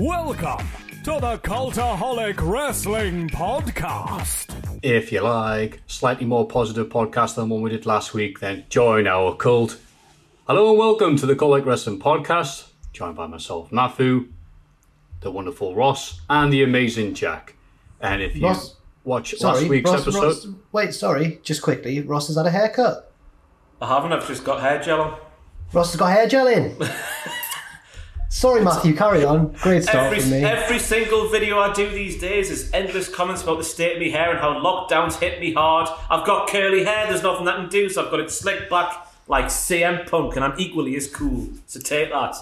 Welcome to the Cultaholic Wrestling Podcast. If you like, slightly more positive podcast than one we did last week, then join our cult. Hello and welcome to the Cultaholic Wrestling Podcast joined by myself, Matthew, the wonderful Ross, and the amazing Jack. And if you Ross, watch sorry, last week's Ross, episode, Ross, wait, sorry, just quickly, Ross has had a haircut. I haven't. I've just got hair gel on. Ross has got hair gel in. sorry, Matthew, carry on. Great start Every, from me. every single video I do these days is endless comments about the state of my hair and how lockdowns hit me hard. I've got curly hair. There's nothing I can do, so I've got it slicked back like CM Punk, and I'm equally as cool. So take that.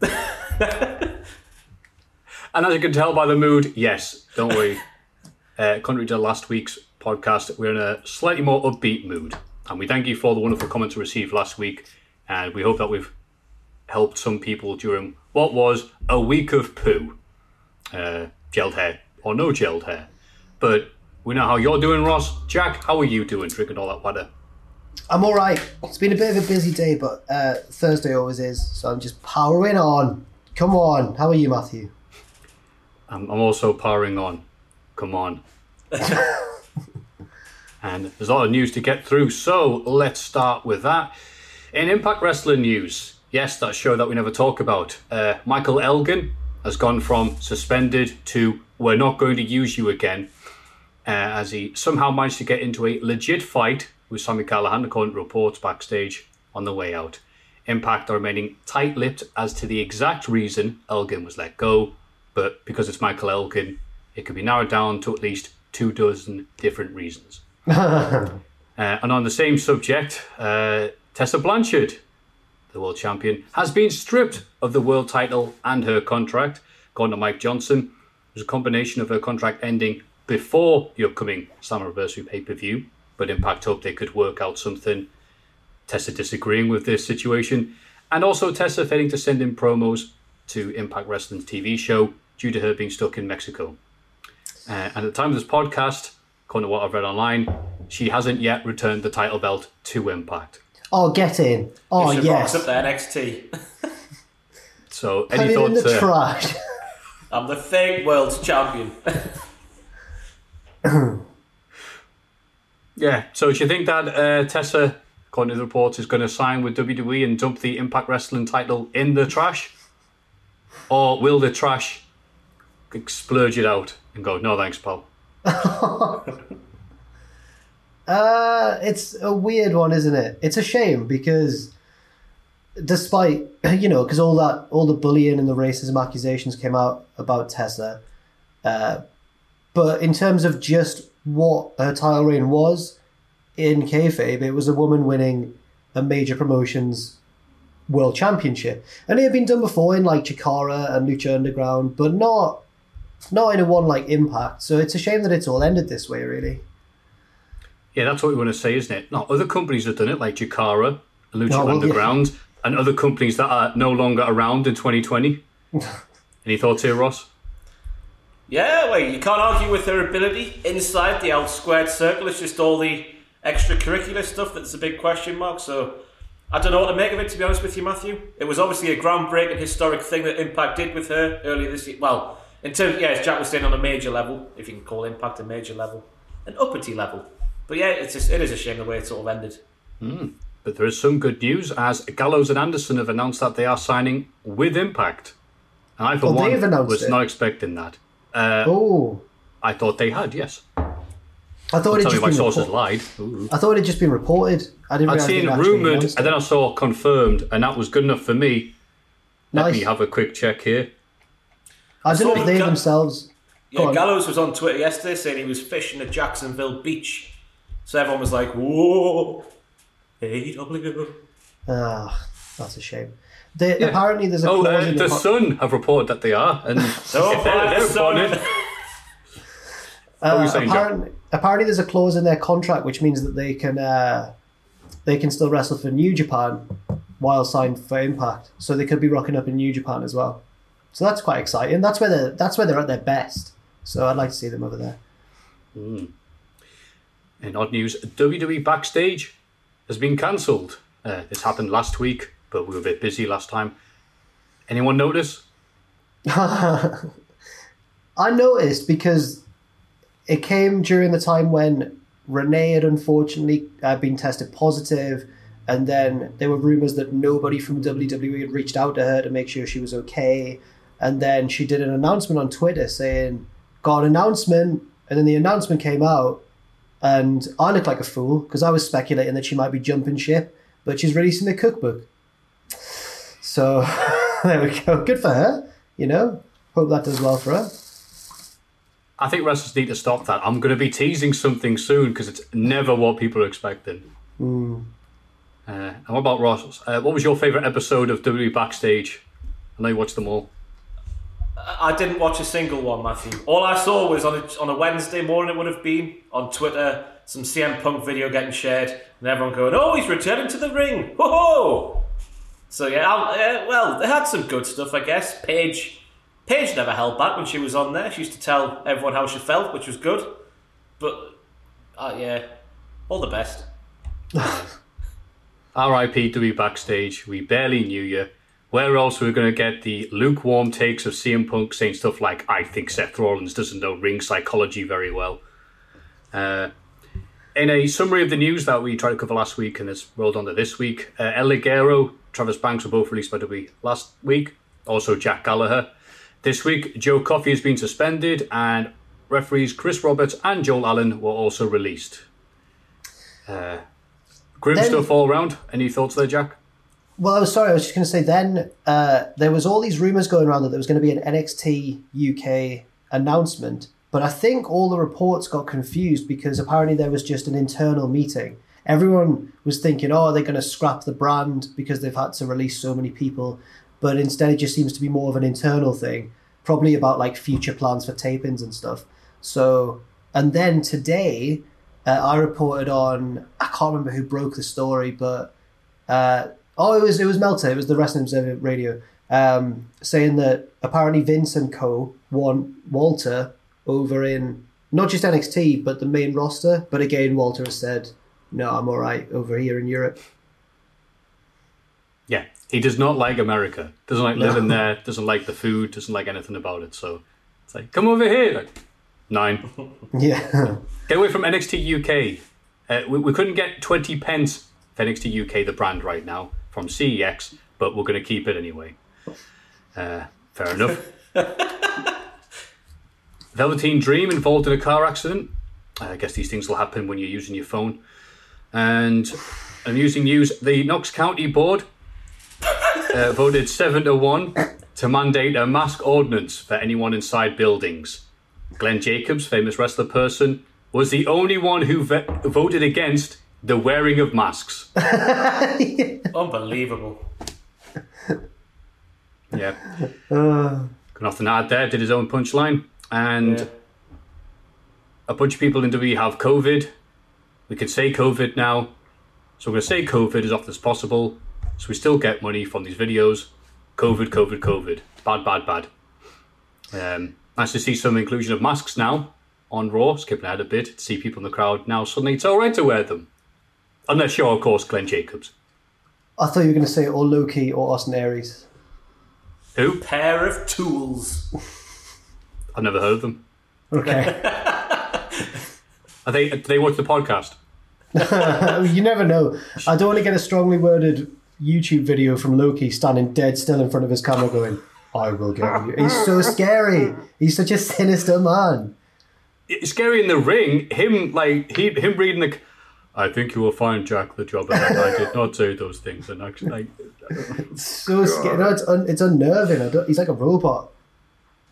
and as you can tell by the mood, yes, don't worry. uh, contrary to last week's podcast, we're in a slightly more upbeat mood. And we thank you for the wonderful comments we received last week. And we hope that we've helped some people during what was a week of poo. Uh, gelled hair or no gelled hair. But we know how you're doing, Ross. Jack, how are you doing drinking all that water? I'm all right. It's been a bit of a busy day, but uh, Thursday always is, so I'm just powering on. Come on. How are you, Matthew? I'm, I'm also powering on. Come on. and there's a lot of news to get through, so let's start with that. In Impact Wrestling news, yes, that show that we never talk about, uh, Michael Elgin has gone from suspended to we're not going to use you again, uh, as he somehow managed to get into a legit fight with Sami Callihan, according to reports backstage on the way out. Impact are remaining tight lipped as to the exact reason Elgin was let go, but because it's Michael Elgin, it can be narrowed down to at least two dozen different reasons. uh, and on the same subject, uh, Tessa Blanchard, the world champion, has been stripped of the world title and her contract. According to Mike Johnson, it was a combination of her contract ending before the upcoming Slammiversary pay per view, but Impact hoped they could work out something. Tessa disagreeing with this situation, and also Tessa failing to send in promos to Impact Wrestling's TV show due to her being stuck in Mexico. Uh, and at the time of this podcast, according to what I've read online, she hasn't yet returned the title belt to Impact. Oh, get in. Oh, you should yes. box up the NXT. So, Put any it in the uh, trash. I'm the fake world champion. yeah. So, do you think that uh, Tessa, according to the reports, is going to sign with WWE and dump the Impact Wrestling title in the trash, or will the trash splurge it out and go, "No, thanks, pal"? Uh, it's a weird one, isn't it? It's a shame because, despite you know, because all that, all the bullying and the racism accusations came out about Tessa, uh, but in terms of just what her title reign was in kayfabe, it was a woman winning a major promotions world championship, and it had been done before in like Chikara and Lucha Underground, but not not in a one like Impact. So it's a shame that it's all ended this way, really. Yeah, that's what we want to say, isn't it? No, other companies have done it, like Chikara, Lucha Oh, well, Underground, and other companies that are no longer around in 2020. Any thoughts here, Ross? yeah, well, you can't argue with her ability inside the out squared circle. It's just all the extracurricular stuff that's a big question mark. So I don't know what to make of it, to be honest with you, Matthew. It was obviously a groundbreaking, historic thing that Impact did with her earlier this year. Well, in terms, yeah, as Jack was saying, on a major level, if you can call Impact a major level, an uppity level. But yeah, it's just, it is a shame the way it sort of ended. But but there is some good news as Gallows and Anderson have announced that they are signing with Impact. And I, for Oh, one, they've announced was it? not expecting that. Uh, Oh, I thought they had, yes. I thought it Tell me just my been sources report- lied. Ooh. I thought it had just been reported. I didn't. I'd seen rumoured, and then. I saw confirmed, and that was good enough for me. Let me have a quick check here. I don't know saw if they Ga- themselves. Yeah. Gallows was on Twitter yesterday saying he was fishing at Jacksonville Beach. So everyone was like, whoa, AEW. Ah, that's a shame. They, Apparently, there's a Oh, clause uh, in the con- Sun have reported that they are, and So if they're, far, they're the Sun. it. What were you Uh, saying, apparently, apparently, there's a clause in their contract which means that they can uh, they can still wrestle for New Japan while signed for Impact. So they could be rocking up in New Japan as well. So that's quite exciting. That's where they're that's where they're at their best. So I'd like to see them over there. In odd news, WWE Backstage has been cancelled. Uh, this happened last week, but we were a bit busy last time. Anyone notice? I noticed because it came during the time when Renee had unfortunately uh, been tested positive, and then there were rumors that nobody from WWE had reached out to her to make sure she was okay. And then she did an announcement on Twitter saying, "Got an announcement," and then the announcement came out, and I looked like a fool because I was speculating that she might be jumping ship, but she's releasing the cookbook. So there we go. Good for her. You know, hope that does well for her. I think wrestlers need to stop that. I'm going to be teasing something soon because it's never what people are expecting. Hmm. Uh, and what about Ross? Uh, what was your favourite episode of WWE Backstage? I know you watched them all. I didn't watch a single one, Matthew. All I saw was on a, on a Wednesday morning, it would have been, on Twitter, some CM Punk video getting shared, and everyone going, oh, he's returning to the ring. Whoa! So, yeah, uh, well, they had some good stuff, I guess. Paige, Paige never held back when she was on there. She used to tell everyone how she felt, which was good. But, uh, yeah, all the best. RIP WWE Backstage. We barely knew you. Where else are we going to get the lukewarm takes of CM Punk saying stuff like, I think Seth Rollins doesn't know ring psychology very well? Uh, in a summary of the news that we tried to cover last week and has rolled onto this week, uh, El Ligero, Travis Banks were both released by WWE last week. Also, Jack Gallagher. This week, Joe Coffey has been suspended, and referees Chris Roberts and Joel Allen were also released. Uh, grim Then- stuff all round. Any thoughts there, Jack? Well, I was sorry. I was just going to say. Then uh, there was all these rumors going around that there was going to be an NXT UK announcement, but I think all the reports got confused because apparently there was just an internal meeting. Everyone was thinking, "Oh, they're going to scrap the brand because they've had to release so many people," but instead it just seems to be more of an internal thing, probably about like future plans for tapings and stuff. So, and then today, uh, I reported on. I can't remember who broke the story, but. Uh, Oh, it was it was Meltzer. It was the Wrestling Observer Radio um, saying that apparently Vince and Co want Walter over in not just NXT but the main roster. But again, Walter has said, "No, I'm all right over here in Europe." Yeah, he does not like America. Doesn't like living there. Doesn't like the food. Doesn't like anything about it. So it's like, come over here. Like, nine. Yeah, Get away from NXT UK. Uh, we, we couldn't get twenty pence for NXT UK, the brand, right now from CEX, but we're going to keep it anyway. Uh, fair enough. Velveteen Dream involved in a car accident. I guess these things will happen when you're using your phone. And amusing news: the Knox County Board uh, voted seven to one to mandate a mask ordinance for anyone inside buildings. Glenn Jacobs, famous wrestler person, was the only one who ve- voted against the wearing of masks. Unbelievable. Yeah. Got nothing to add there. Did his own punchline. And Yeah. a bunch of people in WWE have COVID. We can say COVID now. So we're going to say COVID as often as possible. So we still get money from these videos. COVID, COVID, COVID. Bad, bad, bad. Um, nice to see some inclusion of masks now on Raw. Skipping ahead a bit to see people in the crowd now. Suddenly it's all right to wear them. Unless you're, of course, Glenn Jacobs. I thought you were going to say or Loki or Austin Aries. Who? Pair of tools. I've never heard of them. Okay, Are they? Do they watch the podcast? you never know. I don't want to get a strongly worded YouTube video from Loki standing dead still in front of his camera going, I will get you. He's so scary. He's such a sinister man. It's scary in the ring. Him like he him reading the. I think you will find Jack the job, and I did not say those things. And actually, like, So scary. No, it's, un- it's unnerving. I don't, he's like a robot.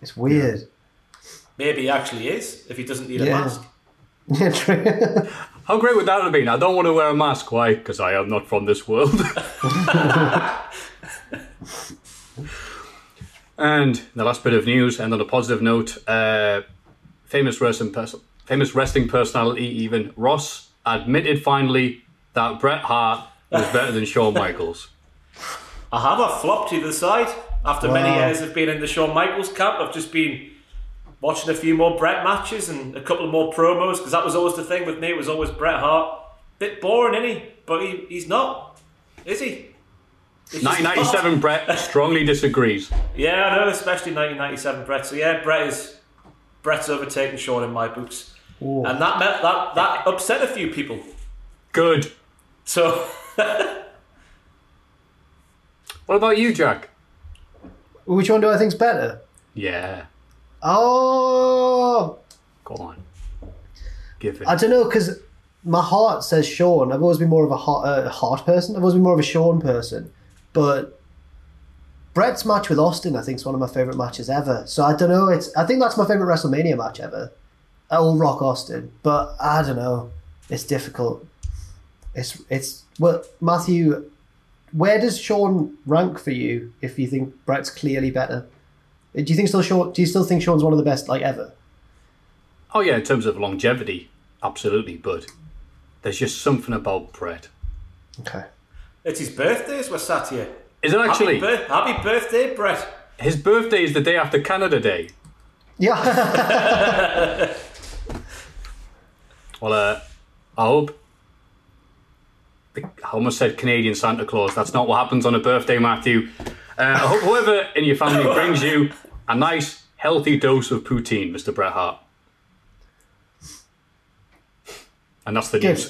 It's weird. Maybe he actually is if he doesn't need a mask. Yeah, true. how great would that have been? I don't want to wear a mask. Why? Because I am not from this world. and the last bit of news, and on a positive note, uh, famous wrestling pers- famous wrestling personality, even Ross, admitted finally that Bret Hart was better than Shawn Michaels. I have. I've flopped to the side. After many years of being in the Shawn Michaels camp, I've just been watching a few more Bret matches and a couple of more promos because that was always the thing with me. It was always Bret Hart. Bit boring, isn't he? But he, he's not, is he? He's just 1997 Bret strongly disagrees. Yeah, I know, especially 1997 Bret. So yeah, Bret is Bret's overtaken Shawn in my books, and that meant that that upset a few people. Good. So What about you, Jack? Which one do I think's better? Yeah. Oh, Go on. Give it. I don't know because my heart says Shawn. I've always been more of a Hart, uh, Hart person. I've always been more of a Shawn person. But Bret's match with Austin, I think, is one of my favorite matches ever. So I don't know. It's I think that's my favorite WrestleMania match ever. I will rock Austin, but I don't know. It's difficult. It's it's well, Matthew. Where does Shawn rank for you? If you think Bret's clearly better, do you think still Shawn? Do you still think Shawn's one of the best like ever? Oh yeah, in terms of longevity, absolutely. But there's just something about Bret. Okay. it's his birthday as we're sat here. Is it actually? Happy, bir- happy birthday, Bret. His birthday is the day after Canada Day. Yeah. Well, uh, I hope. I almost said Canadian Santa Claus. That's not what happens on a birthday, Matthew. Uh, I hope whoever in your family brings you a nice, healthy dose of poutine, Mr. Bret Hart. And that's the Good.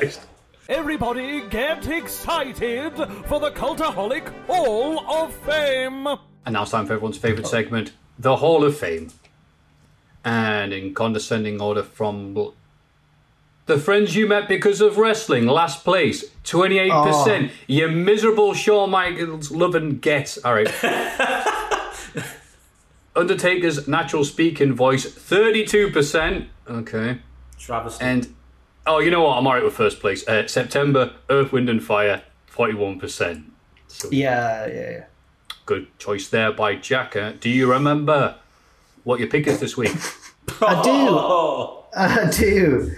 news. Everybody get excited for the Cultaholic Hall of Fame! And now it's time for everyone's favourite segment, the Hall of Fame. And in condescending order from the friends you met because of wrestling, last place, 28%. You miserable Shawn Michaels loving gets. All right. Undertaker's natural speaking voice, 32%. Okay. Travesty. And, oh, you know what? I'm all right with first place. Uh, September, Earth, Wind, and Fire, 41%. So yeah, yeah, yeah. Good choice there by Jack. Uh, do you remember what your pick is this week? I do. oh, I do.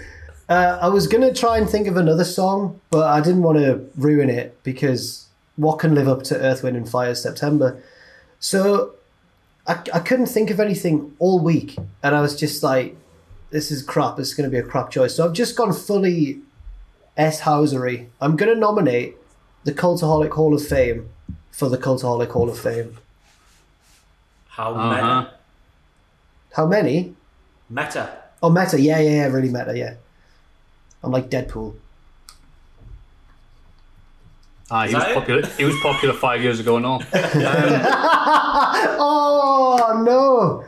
Uh, I was going to try and think of another song, but I didn't want to ruin it because what can live up to Earth, Wind, and Fire September? So I, I couldn't think of anything all week, and I was just like, this is crap. This is going to be a crap choice. So I've just gone fully S. Housery. I'm going to nominate the Cultaholic Hall of Fame for the Cultaholic Hall of Fame. how Uh-huh. meta. How many? Meta. Oh, meta. Yeah, yeah, yeah. Really meta. Yeah. I'm like Deadpool. Ah, he was it? popular. He was popular five years ago and all. Oh no!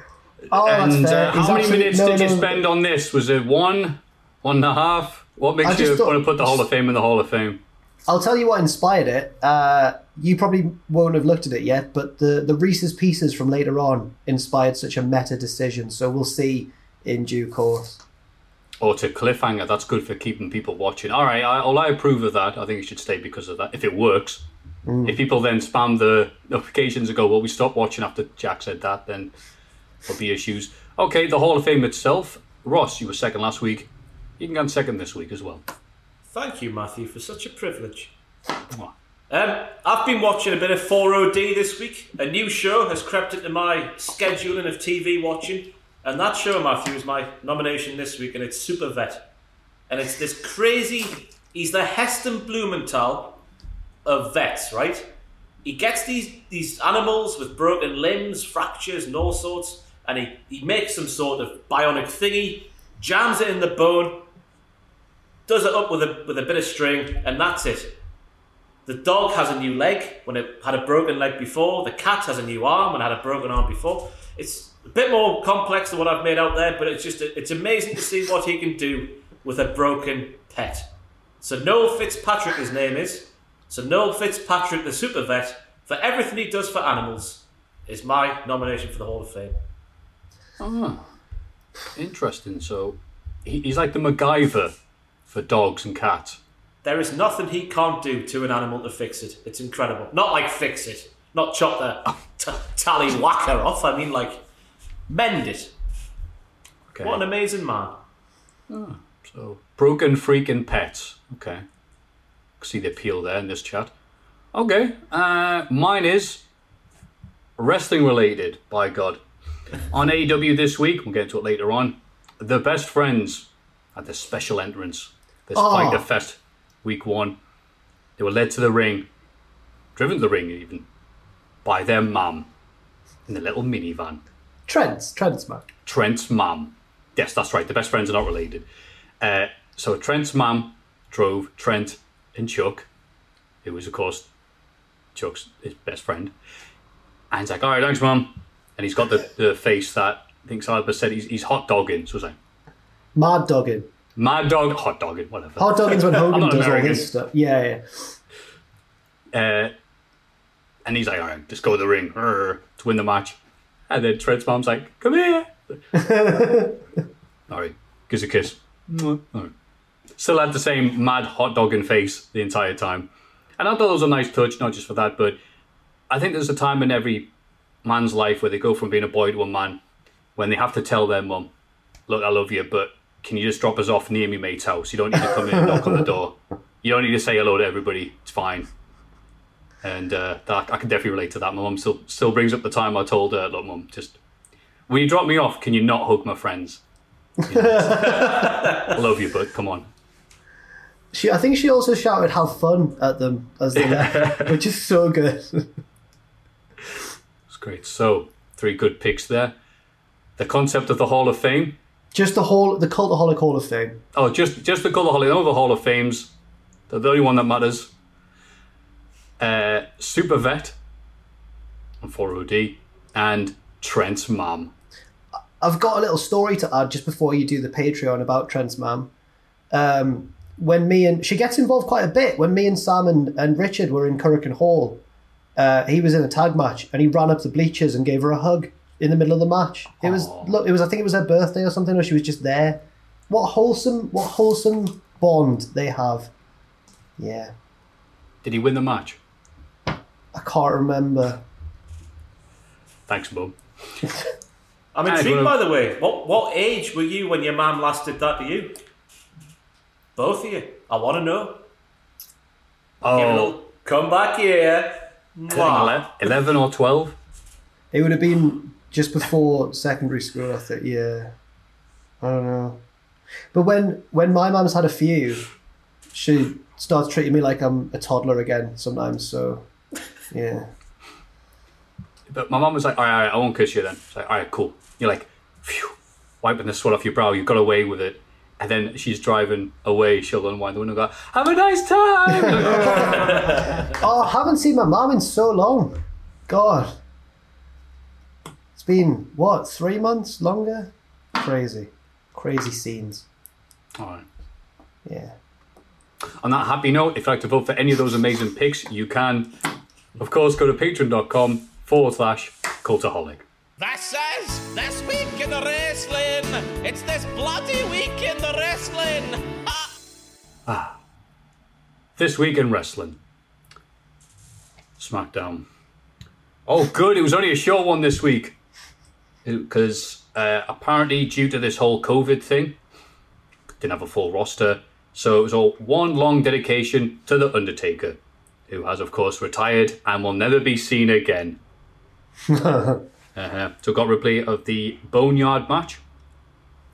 Oh, that's and fair. uh, He's how many actually- minutes no, did you no, spend on this? Was it one, one and a half? What makes you just thought- want to put the Hall of Fame in the Hall of Fame? I'll tell you what inspired it. Uh, you probably won't have looked at it yet, but the the Reese's Pieces from later on inspired such a meta decision. So we'll see in due course. Or to cliffhanger? That's good for keeping people watching. All right, I, well, I approve of that. I think it should stay because of that. If it works, mm. if people then spam the notifications and go, "Well, we stopped watching after Jack said that," then there'll be issues. Okay, the Hall of Fame itself. Ross, you were second last week. You can go second this week as well. Thank you, Matthew, for such a privilege. Um, I've been watching a bit of 4OD this week. A new show has crept into my scheduling of TV watching, and that show, Matthew, is my nomination this week, and it's Super Vet. And it's this crazy. He's the Heston Blumenthal of vets, right? He gets these these animals with broken limbs, fractures, and all sorts, and he, he makes some sort of bionic thingy, jams it in the bone, does it up with a with a bit of string, and that's it. The dog has a new leg when it had a broken leg before. The cat has a new arm when it had a broken arm before. It's a bit more complex than what I've made out there, but it's just it's amazing to see what he can do with a broken pet. So Noel Fitzpatrick, his name is. So Noel Fitzpatrick, the super vet, for everything he does for animals, is my nomination for the Hall of Fame. Ah, interesting. So he's like the MacGyver for dogs and cats. There is nothing he can't do to an animal to fix it. It's incredible. Not like fix it, not chop the t- tally whacker off. I mean, like mend it. Okay. What an amazing man. So broken freaking pets. Okay. See the appeal there in this chat. Okay. Uh, mine is wrestling related. By God. On AEW this week, we'll get into it later on. The best friends at the special entrance. This Oh. Fyter Fest week one. They were led to the ring, driven to the ring even, by their mum in the little minivan. Trent's, Trent's mum. Trent's mum. Yes, that's right. The best friends are not related. Uh, so Trent's mum drove Trent and Chuck, who was, of course, Chuck's his best friend. And he's like, all right, thanks, mum. And he's got the, the face that I think Albert said he's, he's hot dogging. So it's like, Mad dogging. Mad dog, hot dogging, whatever. Hot dogging's when Hogan does all his stuff. Yeah, yeah. Uh, and he's like, all right, just go to the ring to win the match. And then Trent's mom's like, come here. all right, gives a kiss. Right. Still had the same mad hot dogging face the entire time. And I thought it was a nice touch, not just for that, but I think there's a time in every man's life where they go from being a boy to a man when they have to tell their mum, look, I love you, but can you just drop us off near me mate's house? You don't need to come in and knock on the door. You don't need to say hello to everybody. It's fine and uh, that I can definitely relate to that. My mum still still brings up the time I told her, "Look, mum, just when you drop me off, can you not hug my friends? You know, I love you, but come on." She, I think she also shouted "Have fun" at them as they left, which is so good. It's great. So three good picks there. The concept of the Hall of Fame. Just the whole, the Cultaholic Hall of Fame. Oh, just just the Colour Hall. No the Hall of Fames. They're the only one that matters. Uh, Super Vet and 4OD and Trent's mum. I've got a little story to add just before you do the Patreon about Trent's mum. Um, when me and she gets involved quite a bit. When me and Sam and, and Richard were in Currican Hall, uh, he was in a tag match and he ran up the bleachers and gave her a hug in the middle of the match. It was oh. look, it was I think it was her birthday or something, or she was just there. What wholesome, what wholesome bond they have. Yeah, Did he win the match? I can't remember. Thanks, mum. I'm Hey, intrigued, well- by the way. What what age were you when your mum last did that to you? Both of you. I want to know. Give a Oh, little come back here. I think Mwah. ele- 11 or 12. It would have been just before secondary school, I think. Yeah, I don't know. But when when my mum's had a few, she starts treating me like I'm a toddler again sometimes. So, yeah. But my mum was like, all right, all right, I won't kiss you then. It's like, all right, cool. You're like, phew, wiping the sweat off your brow. You got away with it. And then she's driving away. She'll unwind the window and go, have a nice time. Oh, I haven't seen my mum in so long. God, it's been what three months longer? Crazy, crazy scenes. all right. Yeah. On that happy note, if you'd like to vote for any of those amazing picks, you can, of course, go to patreon.com forward slash cultaholic. This is this week in the wrestling. It's this bloody week in the wrestling. Ah. This week in wrestling. SmackDown. Oh, good. It was only a short one this week. Because uh, apparently, due to this whole COVID thing, didn't have a full roster. So it was all one long dedication to The Undertaker, who has, of course, retired and will never be seen again. uh-huh. So got replay of the Boneyard match.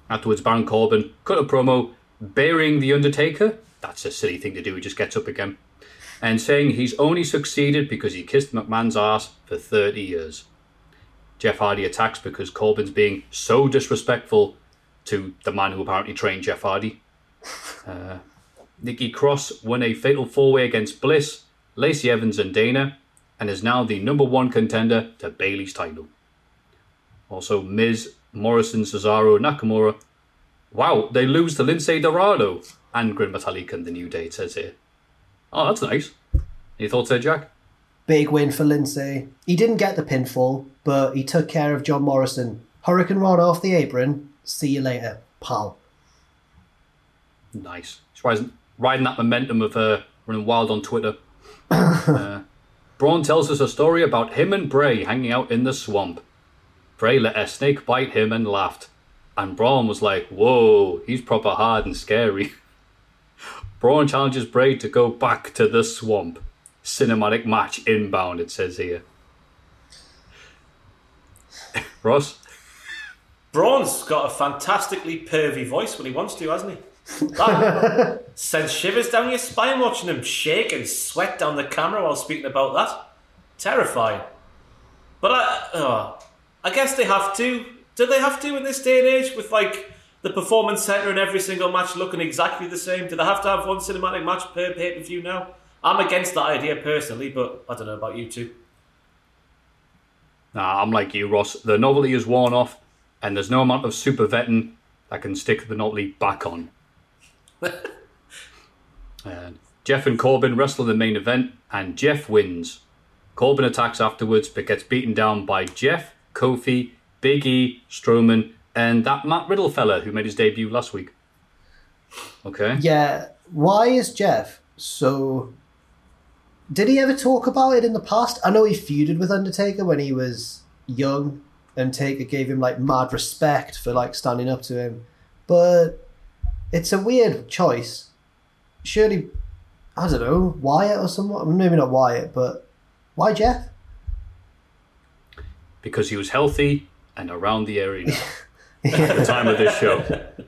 Afterwards, Baron Corbin cut a promo burying The Undertaker. That's a silly thing to do, he just gets up again. And saying he's only succeeded because he kissed McMahon's ass for 30 years. Jeff Hardy attacks because Corbin's being so disrespectful to the man who apparently trained Jeff Hardy. Uh, Nikki Cross won a fatal four way against Bliss, Lacey Evans, and Dana, and is now the number one contender to Bayley's title. Also, Miz, Morrison, Cesaro, Nakamura. Wow, they lose to Lince Dorado and Gran Metalik and the New Day, says here. Oh, that's nice. Any thoughts there, Jack? Big win for Lince. He didn't get the pinfall, but he took care of John Morrison. Hurricanrana off the apron. See you later, pal. Nice. He's riding, riding that momentum of her running wild on Twitter. uh, Braun tells us a story about him and Bray hanging out in the swamp. Bray let a snake bite him and laughed. And Braun was like, whoa, he's proper hard and scary. Braun challenges Bray to go back to the swamp. Cinematic match inbound, it says here. Ross? Braun's got a fantastically pervy voice when he wants to, hasn't he? That sends shivers down your spine watching him shake and sweat down the camera while speaking about that. Terrifying. But I, oh, I guess they have to. Do they have to in this day and age with like the performance center and every single match looking exactly the same? Do they have to have one cinematic match per pay per view now? I'm against that idea personally, but I don't know about you two. Nah, I'm like you, Ross. The novelty is worn off, and there's no amount of super vetting that can stick the novelty back on. and Jeff and Corbin wrestle in the main event, and Jeff wins. Corbin attacks afterwards, but gets beaten down by Jeff, Kofi, Big E, Strowman, and that Matt Riddle fella who made his debut last week. Okay. Yeah, why is Jeff so. Did he ever talk about it in the past? I know he feuded with Undertaker when he was young, and Taker gave him like mad respect for like standing up to him. But it's a weird choice. Surely, I don't know, Wyatt or someone? Maybe not Wyatt, but why Jeff? Because he was healthy and around the arena at the time of this show.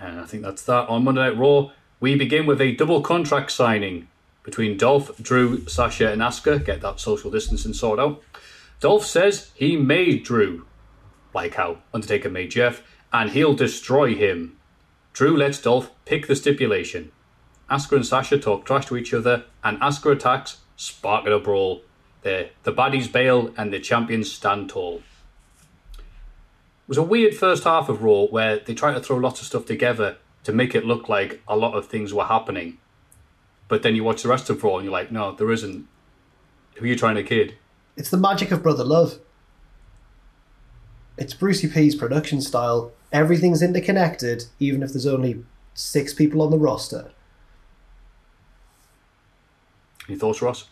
And I think that's that on Monday Night Raw. We begin with a double contract signing between Dolph, Drew, Sasha, and Asuka. Get that social distancing sorted out. Dolph says he made Drew, like how Undertaker made Jeff, and he'll destroy him. Drew lets Dolph pick the stipulation. Asuka and Sasha talk trash to each other, and Asuka attacks, sparking a brawl. The, the baddies bail, and the champions stand tall. It was a weird first half of Raw where they tried to throw lots of stuff together to make it look like a lot of things were happening. But then you watch the rest of Raw and you're like, no, there isn't. Who are you trying to kid? It's the magic of Brother Love. It's Brucey P's production style. Everything's interconnected, even if there's only six people on the roster. Any thoughts, Ross?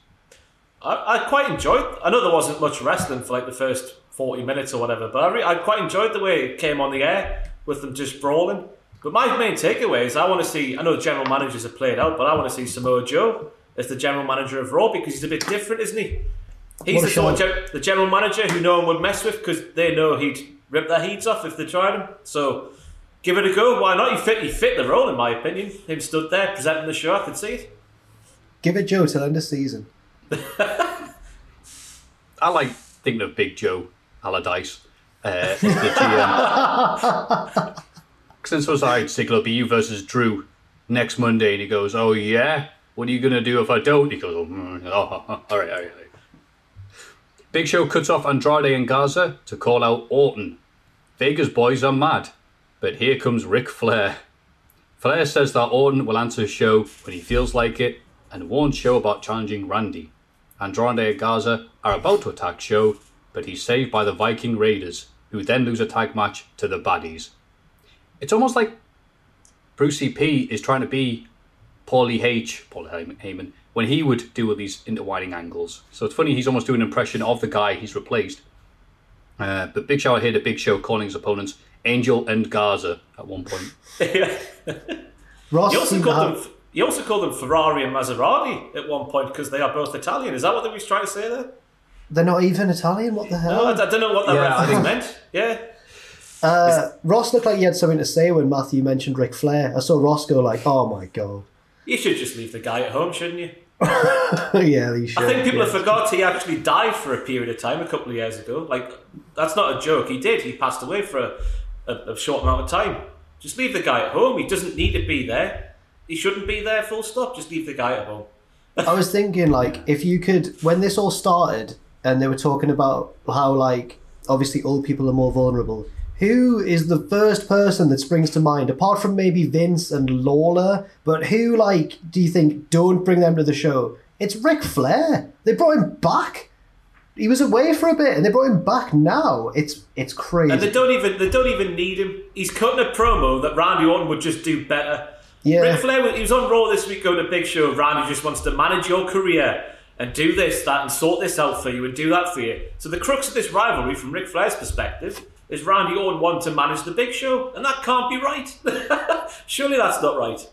I, I quite enjoyed. I know there wasn't much wrestling for like the first forty minutes or whatever, but I, re- I quite enjoyed the way it came on the air with them just brawling. But my main takeaway is I want to see. I know general managers have played out, but I want to see Samoa Joe as the general manager of Raw because he's a bit different, isn't he? He's the, sort of gen- the general manager who no one would mess with because they know he'd rip their heads off if they tried him. So give it a go. Why not? He fit. He fit the role, in my opinion. Him stood there presenting the show. I could see it. Give it Joe till end of season. I like thinking of Big Joe Allardyce uh, as the GM. I said it'll be you versus Drew next Monday, and he goes, "Oh yeah, what are you gonna do if I don't?" He goes, "Oh, mm, oh, oh, oh, all right, all right." all right." Big Show cuts off Andrade and Garza to call out Orton. Vegas boys are mad, but here comes Ric Flair. Flair says that Orton will answer Show when he feels like it, and warns Show about challenging Randy. Andrade and Garza are about to attack Show, but he's saved by the Viking Raiders, who then lose a tag match to the baddies. It's almost like Brucey P is trying to be Paulie H, Paul Heyman, when he would do all these intertwining angles. So it's funny, he's almost doing an impression of the guy he's replaced. Uh, but Big Show, I hear the Big Show calling his opponents Angel and Garza at one point. Ross He also seemed called have- them. He also called them Ferrari and Maserati at one point because they are both Italian. Is that what he was trying to say there? They're not even Italian. What the hell? No, I, I don't know what that Yeah, I reference think- meant. Yeah, Uh, Ross looked like he had something to say when Matthew mentioned Ric Flair. I saw Ross go like, "Oh my god." you should just leave the guy at home, shouldn't you? yeah, he should. I think people yeah. have forgot he actually died for a period of time a couple of years ago. Like that's not a joke. He did. He passed away for a, a, a short amount of time. Just leave the guy at home. He doesn't need to be there. He shouldn't be there. Full stop. Just leave the guy at home. I was thinking, like, if you could, when this all started, and they were talking about how, like, obviously old people are more vulnerable. Who is the first person that springs to mind, apart from maybe Vince and Lawler? But who, like, do you think don't bring them to the show? It's Ric Flair. They brought him back. He was away for a bit, and they brought him back now. It's it's crazy. And they don't even they don't even need him. He's cutting a promo that Randy Orton would just do better. Yeah. Ric Flair, he was on Raw this week going to Big Show. Randy just wants to manage your career and do this, that, and sort this out for you and do that for you. So the crux of this rivalry, from Ric Flair's perspective, is Randy Orton want to manage the Big Show, and that can't be right. Surely that's not right.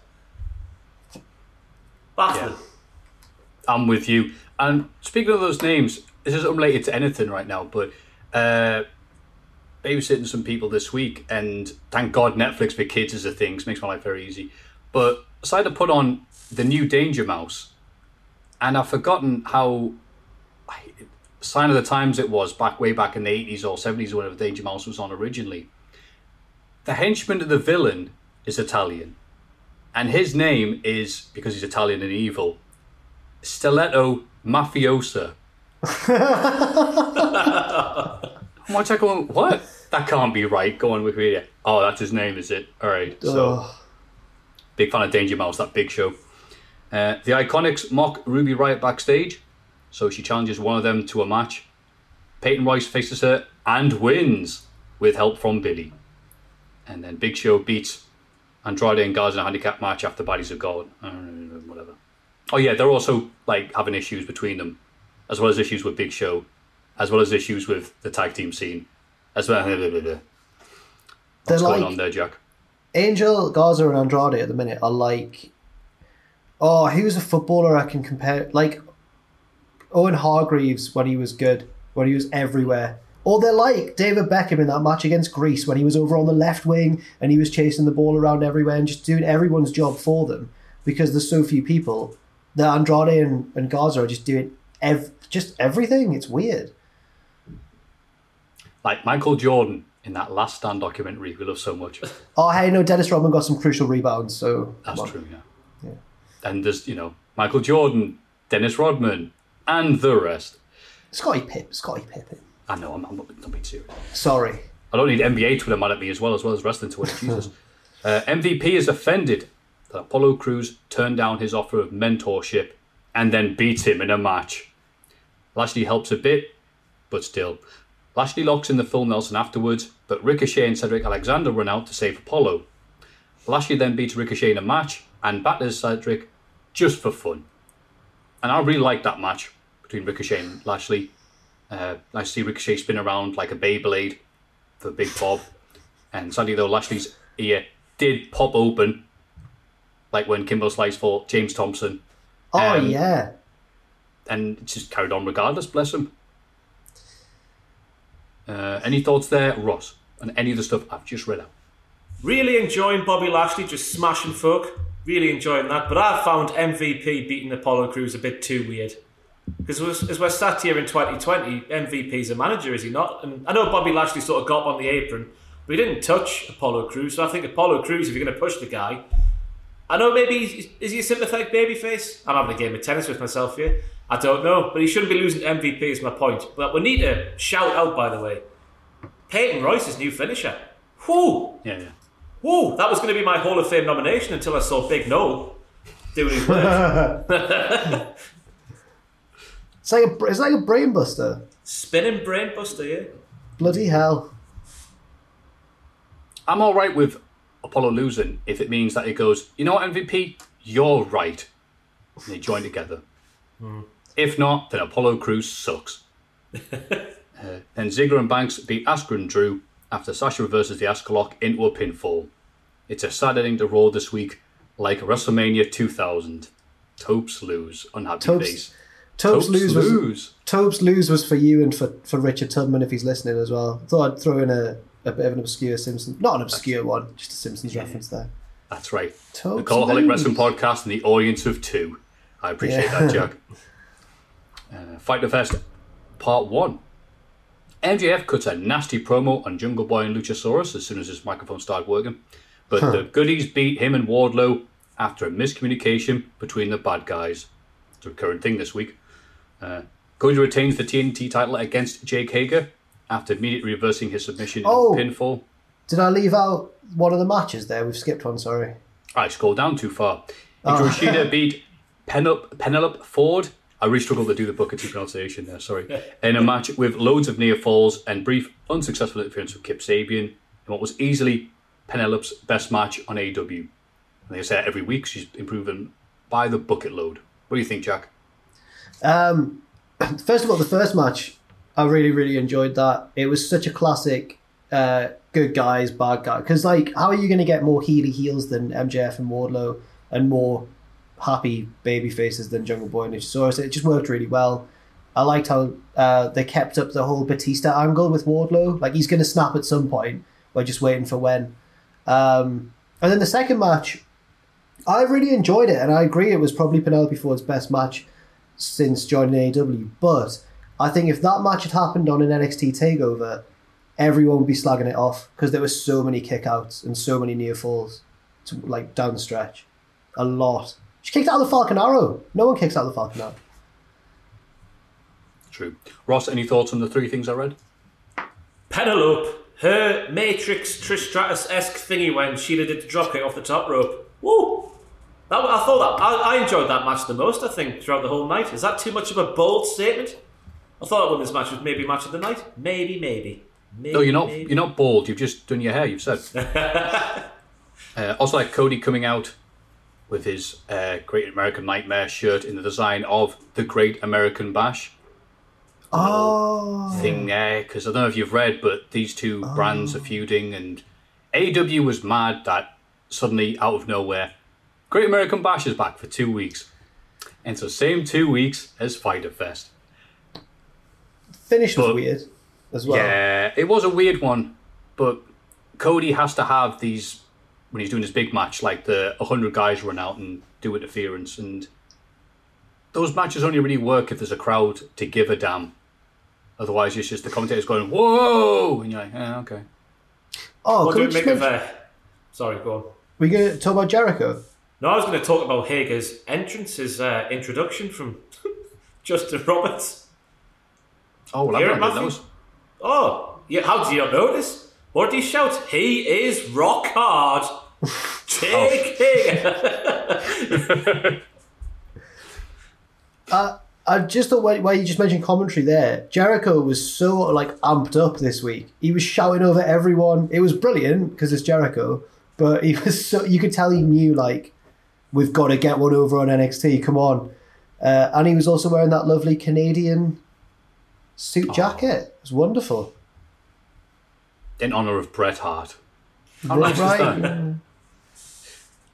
Baffling. I'm with you. And speaking of those names, this is unrelated to anything right now, but uh, babysitting some people this week, and thank God Netflix for kids is a thing. It makes my life very easy. But I decided to put on the new Danger Mouse, and I've forgotten how sign of the times it was back way back in the 80s or 70s or whatever Danger Mouse was on originally. The henchman of the villain is Italian, and his name is because he's Italian and evil. Stiletto Mafiosi. I'm watching going, what? That can't be right. Go on Wikipedia. Oh, that's his name, is it? All right. So, big fan of Danger Mouse, that big show. Uh, the Iconics mock Ruby Riot backstage, so she challenges one of them to a match. Peyton Royce faces her and wins with help from Billie. And then Big Show beats Andrade and Garza in a handicap match after Baddies are gone. Uh, whatever. Oh yeah, they're also like having issues between them, as well as issues with Big Show, as well as issues with the tag team scene, as well. Blah, blah, blah, What's going like- on there, Jack? Angel, Garza, and Andrade at the minute are like, oh, who's a footballer I can compare? Like Owen Hargreaves when he was good, when he was everywhere. Or they're like David Beckham in that match against Greece when he was over on the left wing and he was chasing the ball around everywhere and just doing everyone's job for them because there's so few people. That Andrade and, and Garza are just doing ev- just everything. It's weird. Like Michael Jordan in that Last Stand documentary we love so much. Oh, hey, no, Dennis Rodman got some crucial rebounds, so That's true, yeah. And there's, you know, Michael Jordan, Dennis Rodman, and the rest. Scotty Pip, Scotty Pippen. I know, I'm, I'm not, not being serious. Sorry. I don't need NBA Twitter mad at me as well, as well as wrestling Twitter. Jesus. Uh, MVP is offended that Apollo Crews turned down his offer of mentorship and then beats him in a match. Lashley helps a bit, but still. Lashley locks in the full Nelson afterwards, but Ricochet and Cedric Alexander run out to save Apollo. Lashley then beats Ricochet in a match and batters Cedric just for fun. And I really like that match between Ricochet and Lashley. Uh, I see Ricochet spin around like a Beyblade for Big Bob. And sadly, though, Lashley's ear did pop open, like when Kimbo Slice fought James Thompson, Oh, Um, yeah. and it just carried on regardless. Bless him. Uh, any thoughts there, Ross, on any of the stuff I've just read out? Really enjoying Bobby Lashley just smashing folk. Really enjoying that. But I found MVP beating Apollo Crews a bit too weird. Because as we're sat here in 2020, MVP's a manager, is he not? And I know Bobby Lashley sort of got on the apron, but he didn't touch Apollo Crews. So I think Apollo Crews, if you're going to push the guy, I know maybe is he a sympathetic babyface? I'm having a game of tennis with myself here. I don't know, but he shouldn't be losing MVP. Is my point. But we need to shout out, by the way, Peyton Royce's new finisher. Whoo! Yeah, yeah. Whoa, that was going to be my Hall of Fame nomination until I saw Big Noel doing his work. It's like a it's like a brain buster. Spinning brain buster, yeah. Bloody hell. I'm all right with Apollo losing if it means that it goes, you know what, MVP, you're right. And they join together. If not, then Apollo Crews sucks. uh, then Ziggler and Banks beat Asuka and Drew after Sasha reverses the Asuka lock into a pinfall. It's a sad ending to Raw this week, like WrestleMania 2000. Topes lose, unhappy Topes- face. Topes, lose was. Topes lose was for you and for, for Richard Tubman if he's listening as well. Thought I'd throw in a, a bit of an obscure Simpsons, not an obscure one, just a Simpsons reference there. That's right. Topes the Cultaholic lose. Wrestling Podcast and the audience of two. I appreciate Yeah. that, Jack. uh, Fyter Fest Part 1. MJF cuts a nasty promo on Jungle Boy and Luchasaurus as soon as his microphone started working. But the goodies beat him and Wardlow after a miscommunication between the bad guys. It's a recurrent thing this week. Uh, Cody retains the TNT title against Jake Hager after immediately reversing his submission Oh. in pinfall. Did I leave out one of the matches there? We've skipped one, sorry. I scrolled down too far. Hikaru Shida beat Penelope, Penelope Ford. I really struggled to do the Booker T pronunciation there, sorry. In a match with loads of near falls and brief unsuccessful interference with Kip Sabian in what was easily Penelope's best match on AEW. And they say every week she's improving by the bucket load. What do you think, Jack? Um, first of all, the first match, I really, really enjoyed that. It was such a classic uh, good guys, bad guy. Because, like, how are you going to get more heely heels than MJF and Wardlow and more happy baby faces than Jungle Boy and Luchasaurus? It just worked really well. I liked how uh, they kept up the whole Batista angle with Wardlow. Like, he's going to snap at some point. We're just waiting for when. Um, and then the second match, I really enjoyed it, and I agree it was probably Penelope Ford's best match since joining AEW. But I think if that match had happened on an NXT takeover, everyone would be slagging it off because there were so many kickouts and so many near falls, to, like down the stretch, a lot. She kicked out of the Falcon Arrow. No one kicks out of the Falcon Arrow. True. Ross, any thoughts on the three things I read? Penelope, her Matrix Trish Stratus esque thingy when Shida did the dropkick off the top rope. Woo! That, I thought that I, I enjoyed that match the most. I think throughout the whole night. Is that too much of a bold statement? I thought this match was maybe match of the night. Maybe, maybe. maybe No, you're not. maybe. You're not bald. You've just done your hair. You've said. uh, also, like Cody coming out with his uh, Great American Nightmare shirt in the design of the Great American Bash Oh, thing there. Because I don't know if you've read, but these two oh. brands are feuding, and AEW was mad that suddenly out of nowhere, Great American Bash is back for two weeks, and so same two weeks as Fyter Fest. finish was But- weird as well. Yeah, it was a weird one, but Cody has to have these when he's doing his big match, like the 100 guys run out and do interference, and those matches only really work if there's a crowd to give a damn. Otherwise, it's just the commentators going, whoa! And you're like, yeah, okay. Oh, What can do we we make of mention, uh, Sorry, go on. we going to talk about Jericho? No, I was going to talk about Hager's entrance, his uh, introduction from Justin Roberts. Oh, well, Hear I've it, not Matthew? Oh, yeah, how did you not notice? What did he shout? He is rock hard. Jake Hager. I just thought where, where you just mentioned commentary there, Jericho was so like amped up this week. He was shouting over everyone. It was brilliant because it's Jericho, but he was so you could tell he knew like we've got to get one over on NXT. Come on, uh, and he was also wearing that lovely Canadian suit jacket. It was wonderful. In honor of Bret Hart. How nice is that?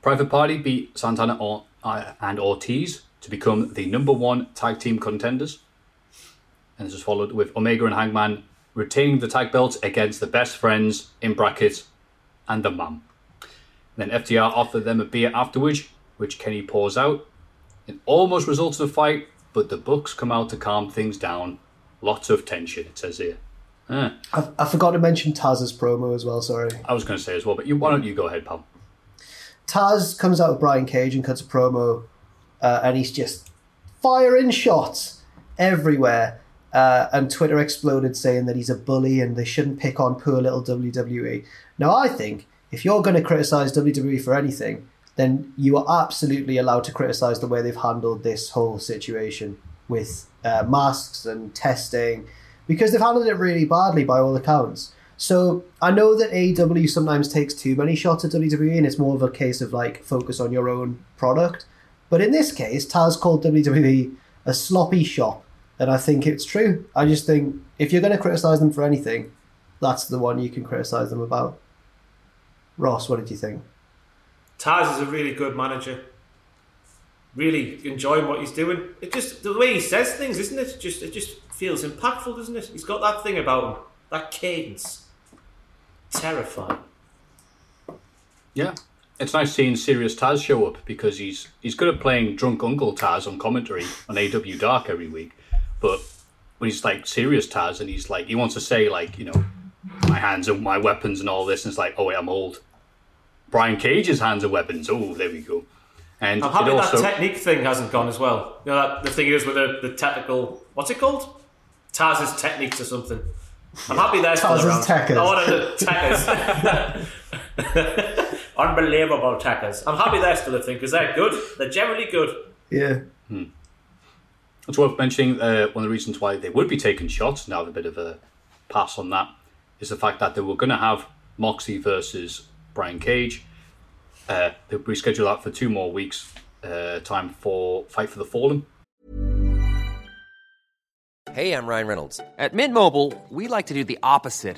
Private Party beat Santana or, uh, and Ortiz to become the number one tag team contenders. And this is followed with Omega and Hangman retaining the tag belts against the best friends, in brackets, and the mum. Then FTR offered them a beer afterwards, which Kenny pours out. It almost results in a fight, but the Bucks come out to calm things down. Lots of tension, it says here. Ah, I, I forgot to mention Taz's promo as well. Sorry. I was going to say as well, but you, why don't you go ahead, pal? Taz comes out with Brian Cage and cuts a promo, uh, and he's just firing shots everywhere. Uh, and Twitter exploded saying that he's a bully and they shouldn't pick on poor little WWE. Now, I think if you're going to criticize WWE for anything, then you are absolutely allowed to criticize the way they've handled this whole situation with uh, masks and testing, because they've handled it really badly by all accounts. So I know that AEW sometimes takes too many shots at WWE, and it's more of a case of like focus on your own product. But in this case, Taz called WWE a sloppy shop, and I think it's true. I just think if you're going to criticize them for anything, that's the one you can criticize them about. Ross, what did you think? Taz is a really good manager. Really enjoying what he's doing. It just the way he says things, isn't it? Just it just feels impactful, doesn't it? He's got that thing about him, that cadence. Terrifying. Yeah. It's nice seeing serious Taz show up because he's he's good at playing drunk Uncle Taz on commentary on AEW Dark every week. But when he's like serious Taz and he's like he wants to say like, you know, my hands and my weapons and all this and it's like, oh wait, I'm old. Brian Cage's hands are weapons. Oh, there we go. And I'm happy also, that technique thing hasn't gone as well. You know, that, the thing is with the, the technical, what's it called? Taz's techniques or something. I'm happy they're Taz's around. techers. I wanted the techers. Unbelievable techers. I'm happy they're still a thing because they're good. They're generally good. Yeah. It's worth mentioning uh, one of the reasons why they would be taking shots now, a bit of a pass on that, is the fact that they were going to have Moxley versus Brian Cage. Uh, they rescheduled that for two more weeks, uh, time for Fight for the Fallen. Hey, I'm Ryan Reynolds. At Mint Mobile, we like to do the opposite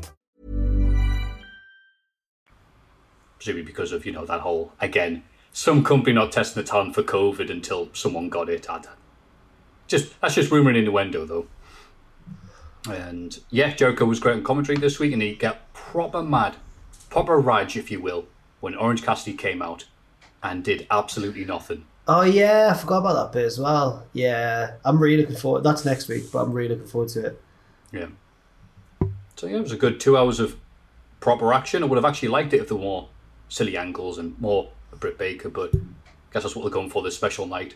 presumably because of you know that whole again some company not testing the talent for COVID until someone got it. I just that's just rumor and innuendo though. And yeah, Jericho was great in commentary this week, and he got proper mad, proper rage, if you will, when Orange Cassidy came out and did absolutely nothing. Oh yeah, I forgot about that bit as well. Yeah, I'm really looking forward. That's next week, but I'm really looking forward to it. Yeah. So yeah, it was a good two hours of proper action. I would have actually liked it if there were more silly angles and more Britt Baker, but I guess that's what they're going for this special night.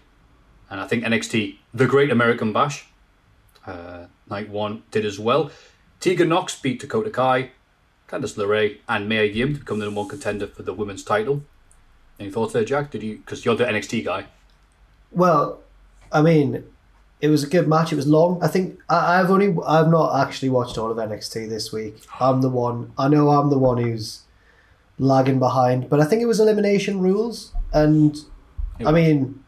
And I think NXT, the Great American Bash, uh, night one did as well. Tegan Nox beat Dakota Kai, Candice LeRae, and Mia Yim to become the number one contender for the women's title. Any thoughts there, Jack? Did you? Because you're the NXT guy. Well, I mean, it was a good match. It was long. I think I, I've only I've not actually watched all of NXT this week. I'm the one. I know I'm the one who's lagging behind, but I think it was elimination rules, and I mean,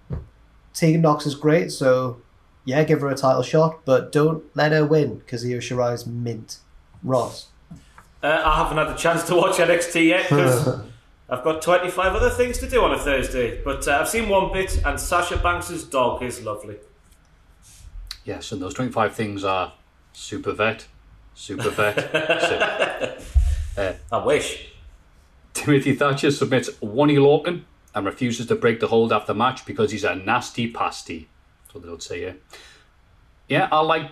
Tegan Nox is great. So yeah, give her a title shot, but don't let her win because Io Shirai's mint. Ross. Uh, I haven't had the chance to watch NXT yet because I've got 25 other things to do on a Thursday. But uh, I've seen one bit, and Sasha Banks' dog is lovely. Yes, and those 25 things are Super Vet, Super Vet, Su- I wish. Timothy Thatcher submits Oney Lorcan and refuses to break the hold after the match because he's a nasty pasty. That's what they would say here. Yeah, I like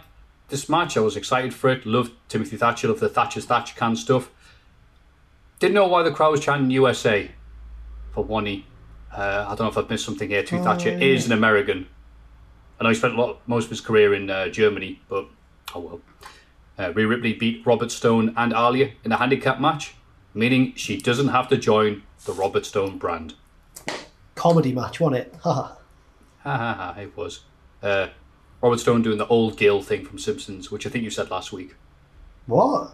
this match. I was excited for it. Loved Timothy Thatcher. Loved the Thatcher's Thatcher can stuff. Didn't know why the crowd was chanting USA for one E. Uh, I don't know if I've missed something here. Timothy Thatcher is an American. I know he spent a lot, most of his career in uh, Germany, but oh well. Uh, Rhea Ripley beat Robert Stone and Aliyah in a handicap match, meaning she doesn't have to join the Robert Stone brand. Comedy match, wasn't it? Ha ha ha, ha, it was. Uh, Robert Stone doing the old Gil thing from Simpsons, which I think you said last week. what?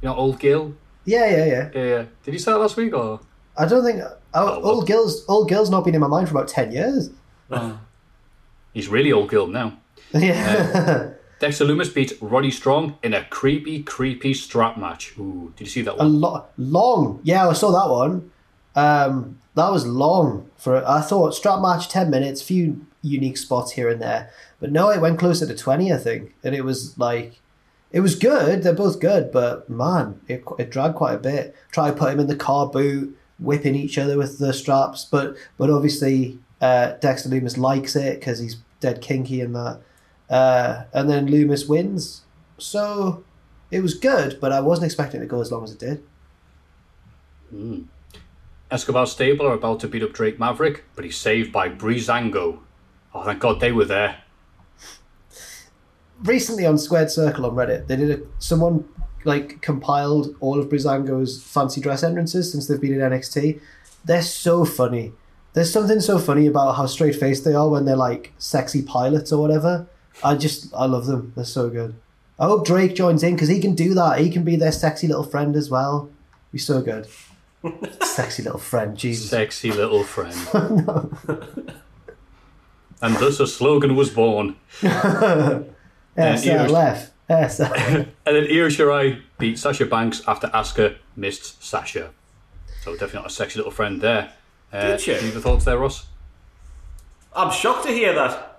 You know, old Gil? Yeah, yeah, yeah. Yeah, yeah. Did you say that last week or? I don't think Oh, well. old Gil's old Gil's not been in my mind for about ten years. He's really old Gil now. Yeah, Dexter Lumis beat Roddy Strong in a creepy, creepy strap match. Ooh, did you see that one? a lot long. Yeah, I saw that one. Um, that was long for. I thought strap match ten minutes, few unique spots here and there, but no, it went closer to twenty, I think, and it was like. It was good. They're both good, but man, it, it dragged quite a bit. Try to put him in the car boot, whipping each other with the straps, but but obviously Uh, Dexter Lumis likes it because he's dead kinky and that. Uh, and then Lumis wins. So it was good, but I wasn't expecting it to go as long as it did. Escobar Stable are about to beat up Drake Maverick, but he's saved by Breezango. Oh, thank God they were there. recently on Squared Circle on Reddit, they did a someone like compiled all of Breezango's fancy dress entrances since they've been in NXT. They're so funny. There's something so funny about how straight faced they are when they're like sexy pilots or whatever. I just I love them. They're so good. I hope Drake joins in because he can do that. He can be their sexy little friend as well. Be so good. sexy little friend, Jesus. Sexy little friend. and thus a slogan was born. SLF. SLF. And then Io Shirai beat Sasha Banks after Asuka missed Sasha. So definitely not a sexy little friend there. Uh, Did you? Any other thoughts there, Ross? I'm shocked to hear that.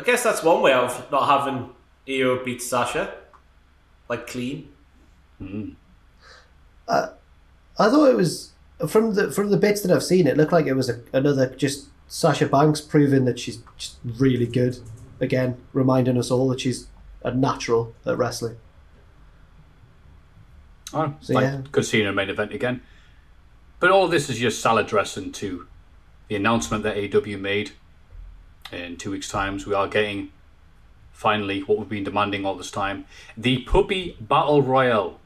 I guess that's one way of not having Io beat Sasha. Like clean. Hmm. Uh, I thought it was from the from the bits that I've seen. It looked like it was a, another just Sasha Banks proving that she's just really good. Again, reminding us all that she's a natural at wrestling. Oh, So, like, yeah. Could see in a main event again. But all this is just salad dressing to the announcement that AEW made. In two weeks' times, we are getting finally what we've been demanding all this time: the Puppy Battle Royale.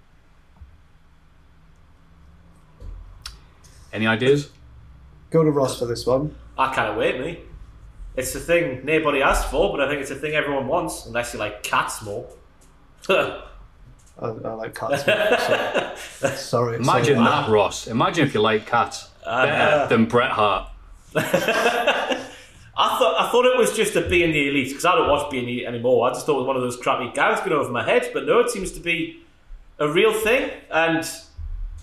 Any ideas? Go to Ross for this one. I can't wait, me. It's the thing nobody asked for, but I think it's the thing everyone wants, unless you like cats more. I, I like cats. sorry. sorry. Imagine sorry. that, Ross. Imagine if you like cats uh, better than Bret Hart. I thought I thought it was just a being the elite because I don't watch being the elite anymore. I just thought it was one of those crappy gags going over my head, but no, it seems to be a real thing. And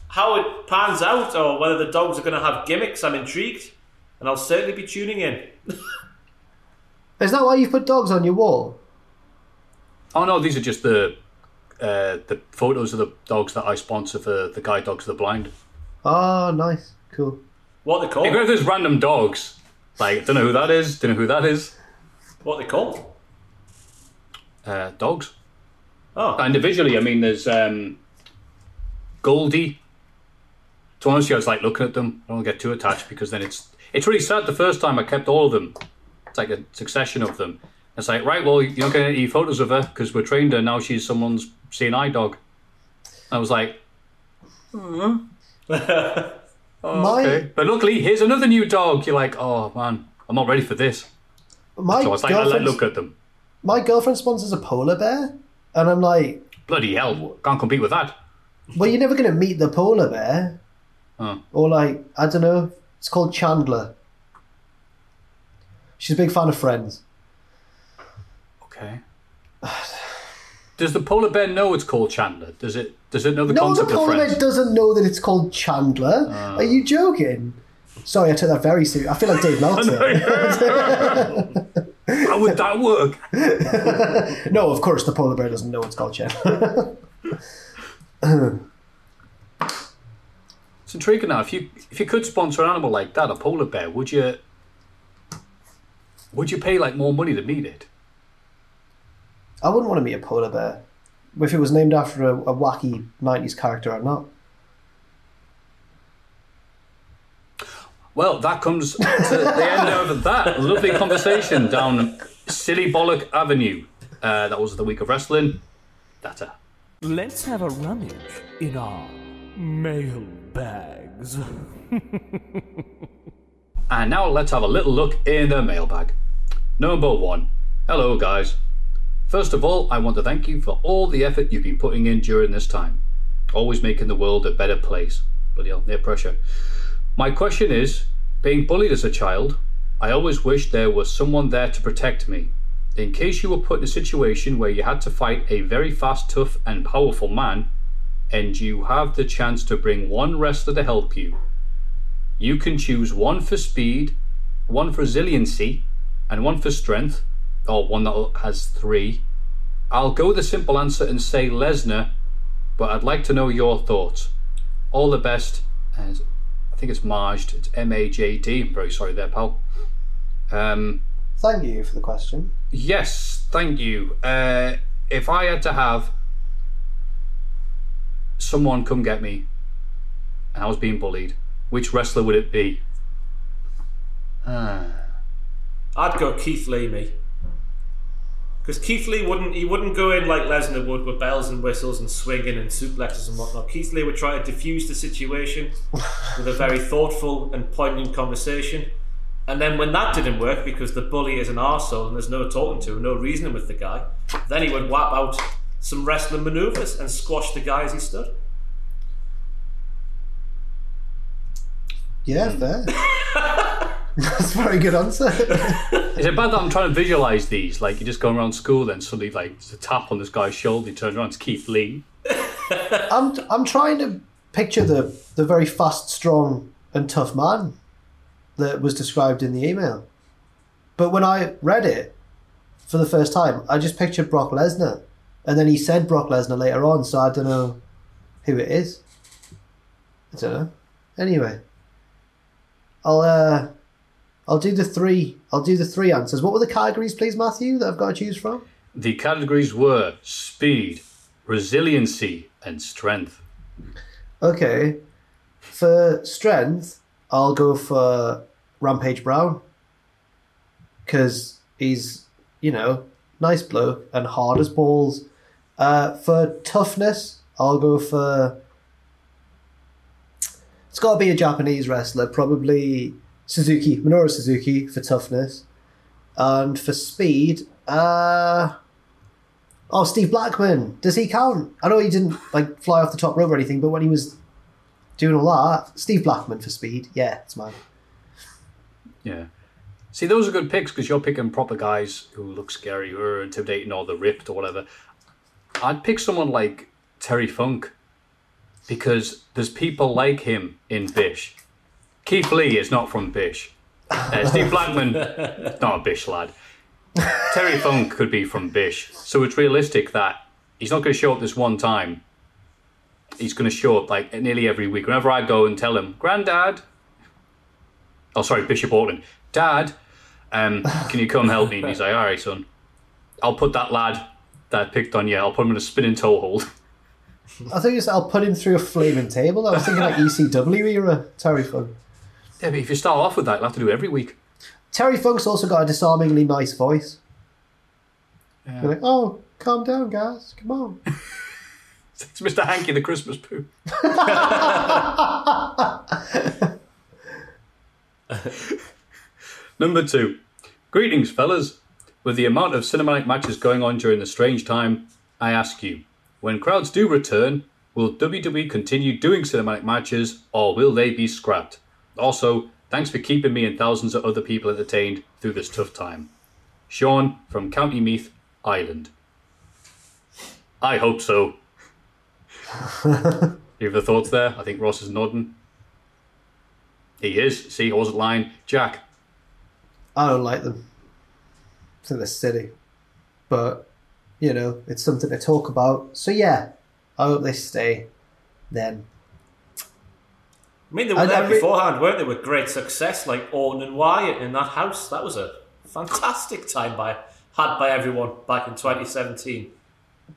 how it pans out, or whether the dogs are going to have gimmicks, I'm intrigued, and I'll certainly be tuning in. Is that why you put dogs on your wall? Oh no, these are just the uh, the photos of the dogs that I sponsor for the Guide Dogs of the Blind. Oh, nice, cool. What they called? Hey, if there's random dogs, like don't know who that is, don't know who that is. What they called? Uh, dogs. Oh, Individually, I mean, there's um, Goldie. To be honest, with you, I was like looking at them. I don't get too attached because then it's it's really sad. The first time I kept all of them, it's like a succession of them. It's like right, well, you're not getting any photos of her because we're trained her now. She's someone's CNI dog. I was like, Oh, my okay. But luckily, here's another new dog. You're like, oh man, I'm not ready for this. my So I was like, I girlfriend, look at them. my girlfriend sponsors a polar bear, and I'm like, Bloody hell, can't compete with that. well, you're never going to meet the polar bear, or like, I don't know. It's called Chandler. She's a big fan of Friends. Okay. Does the polar bear know it's called Chandler? Does it? Does it know the No, the polar bear doesn't know that it's called Chandler. Ah. Are you joking? Sorry, I took that very seriously. I feel like Dave Meltzer. How would that work? no, of course, the polar bear doesn't know it's called Chandler. It's intriguing now. If you if you could sponsor an animal like that, a polar bear, would you? Would you pay like more money to meet it? I wouldn't want to meet a polar bear. If it was named after a, a wacky 90s character or not. Well, that comes to the end of that lovely conversation down Silly Bollock Avenue. Uh, that was the week of wrestling. That's it. Let's have a rummage in our mail bags. And now let's have a little look in the mailbag. Number one. Hello, guys. First of all, I want to thank you for all the effort you've been putting in during this time. Always making the world a better place. Bloody hell, no pressure. My question is being bullied as a child, I always wished there was someone there to protect me. In case you were put in a situation where you had to fight a very fast, tough, and powerful man, and you have the chance to bring one wrestler to help you, you can choose one for speed, one for resiliency, and one for strength, or one that has three. I'll go the simple answer and say Lesnar, but I'd like to know your thoughts. All the best, and I think it's Majd. It's M A J D. I'm very sorry there, pal. Um, Thank you for the question. yes, thank you. Uh, if I had to have someone come get me and I was being bullied, which wrestler would it be? I'd go Keith Lee, me. Because Keith Lee wouldn't he wouldn't go in like Lesnar would with bells and whistles and swinging and suplexes and whatnot. Keith Lee would try to diffuse the situation with a very thoughtful and poignant conversation. And then when that didn't work because the bully is an arsehole and there's no talking to him, no reasoning with the guy, then he would whap out some wrestling manoeuvres and squash the guy as he stood. Yeah, fair. That's a very good answer. Is it bad that I'm trying to visualize these? Like you're just going around school, then suddenly like there's a tap on this guy's shoulder. He turns around, it's Keith Lee. I'm I'm trying to picture the the very fast, strong, and tough man that was described in the email. But when I read it for the first time, I just pictured Brock Lesnar, and then he said Brock Lesnar later on, so I don't know who it is. I don't know. Anyway, I'll uh, I'll do the three. I'll do the three answers. What were the categories, please, Matthew, that I've got to choose from? The categories were speed, resiliency, and strength. Okay. For strength, I'll go for Rampage Brown. Because he's, you know, nice bloke and hard as balls. Uh, for toughness, I'll go for. It's got to be a Japanese wrestler, probably Suzuki, Minoru Suzuki for toughness. And for speed, uh. Oh, Steve Blackman. Does he count? I know he didn't like fly off the top rope or anything, but when he was doing all that, Steve Blackman for speed. Yeah, it's mine. Yeah. See, those are good picks because you're picking proper guys who look scary, are intimidating, or the ripped, or whatever. I'd pick someone like Terry Funk because there's people like him in Bish. Keith Lee is not from Bish. Uh, Steve Blackman, not a Bish lad. Terry Funk could be from Bish. So it's realistic that he's not going to show up this one time. He's going to show up like nearly every week. Whenever I go and tell him, Grandad, oh sorry, Bishop Auckland, Dad, um, can you come help me? And he's like, all right, son. I'll put that lad that I picked on you. I'll put him in a spinning toe hold. I think it's, I'll put him through a flaming table. I was thinking like ECW era Terry Funk. Yeah, but if you start off with that, you'll have to do it every week. Terry Funk's also got a disarmingly nice voice. You're like, oh, calm down, guys. Come on. It's Mr. Hanky the Christmas poo. Number two. Greetings, fellas. With the amount of cinematic matches going on during the strange time, I ask you, when crowds do return, will WWE continue doing cinematic matches or will they be scrapped? Also, thanks for keeping me and thousands of other people entertained through this tough time. Sean from County Meath, Ireland. I hope so. you have the thoughts there? I think Ross is nodding. He is. See, I wasn't lying. Jack. I don't like them. I think they're silly. But, you know, it's something to talk about. So, yeah, I hope they stay then. I mean, they were I- there I re- beforehand, weren't they? With great success, like Orton and Wyatt in that house. That was a fantastic time by had by everyone back in 2017.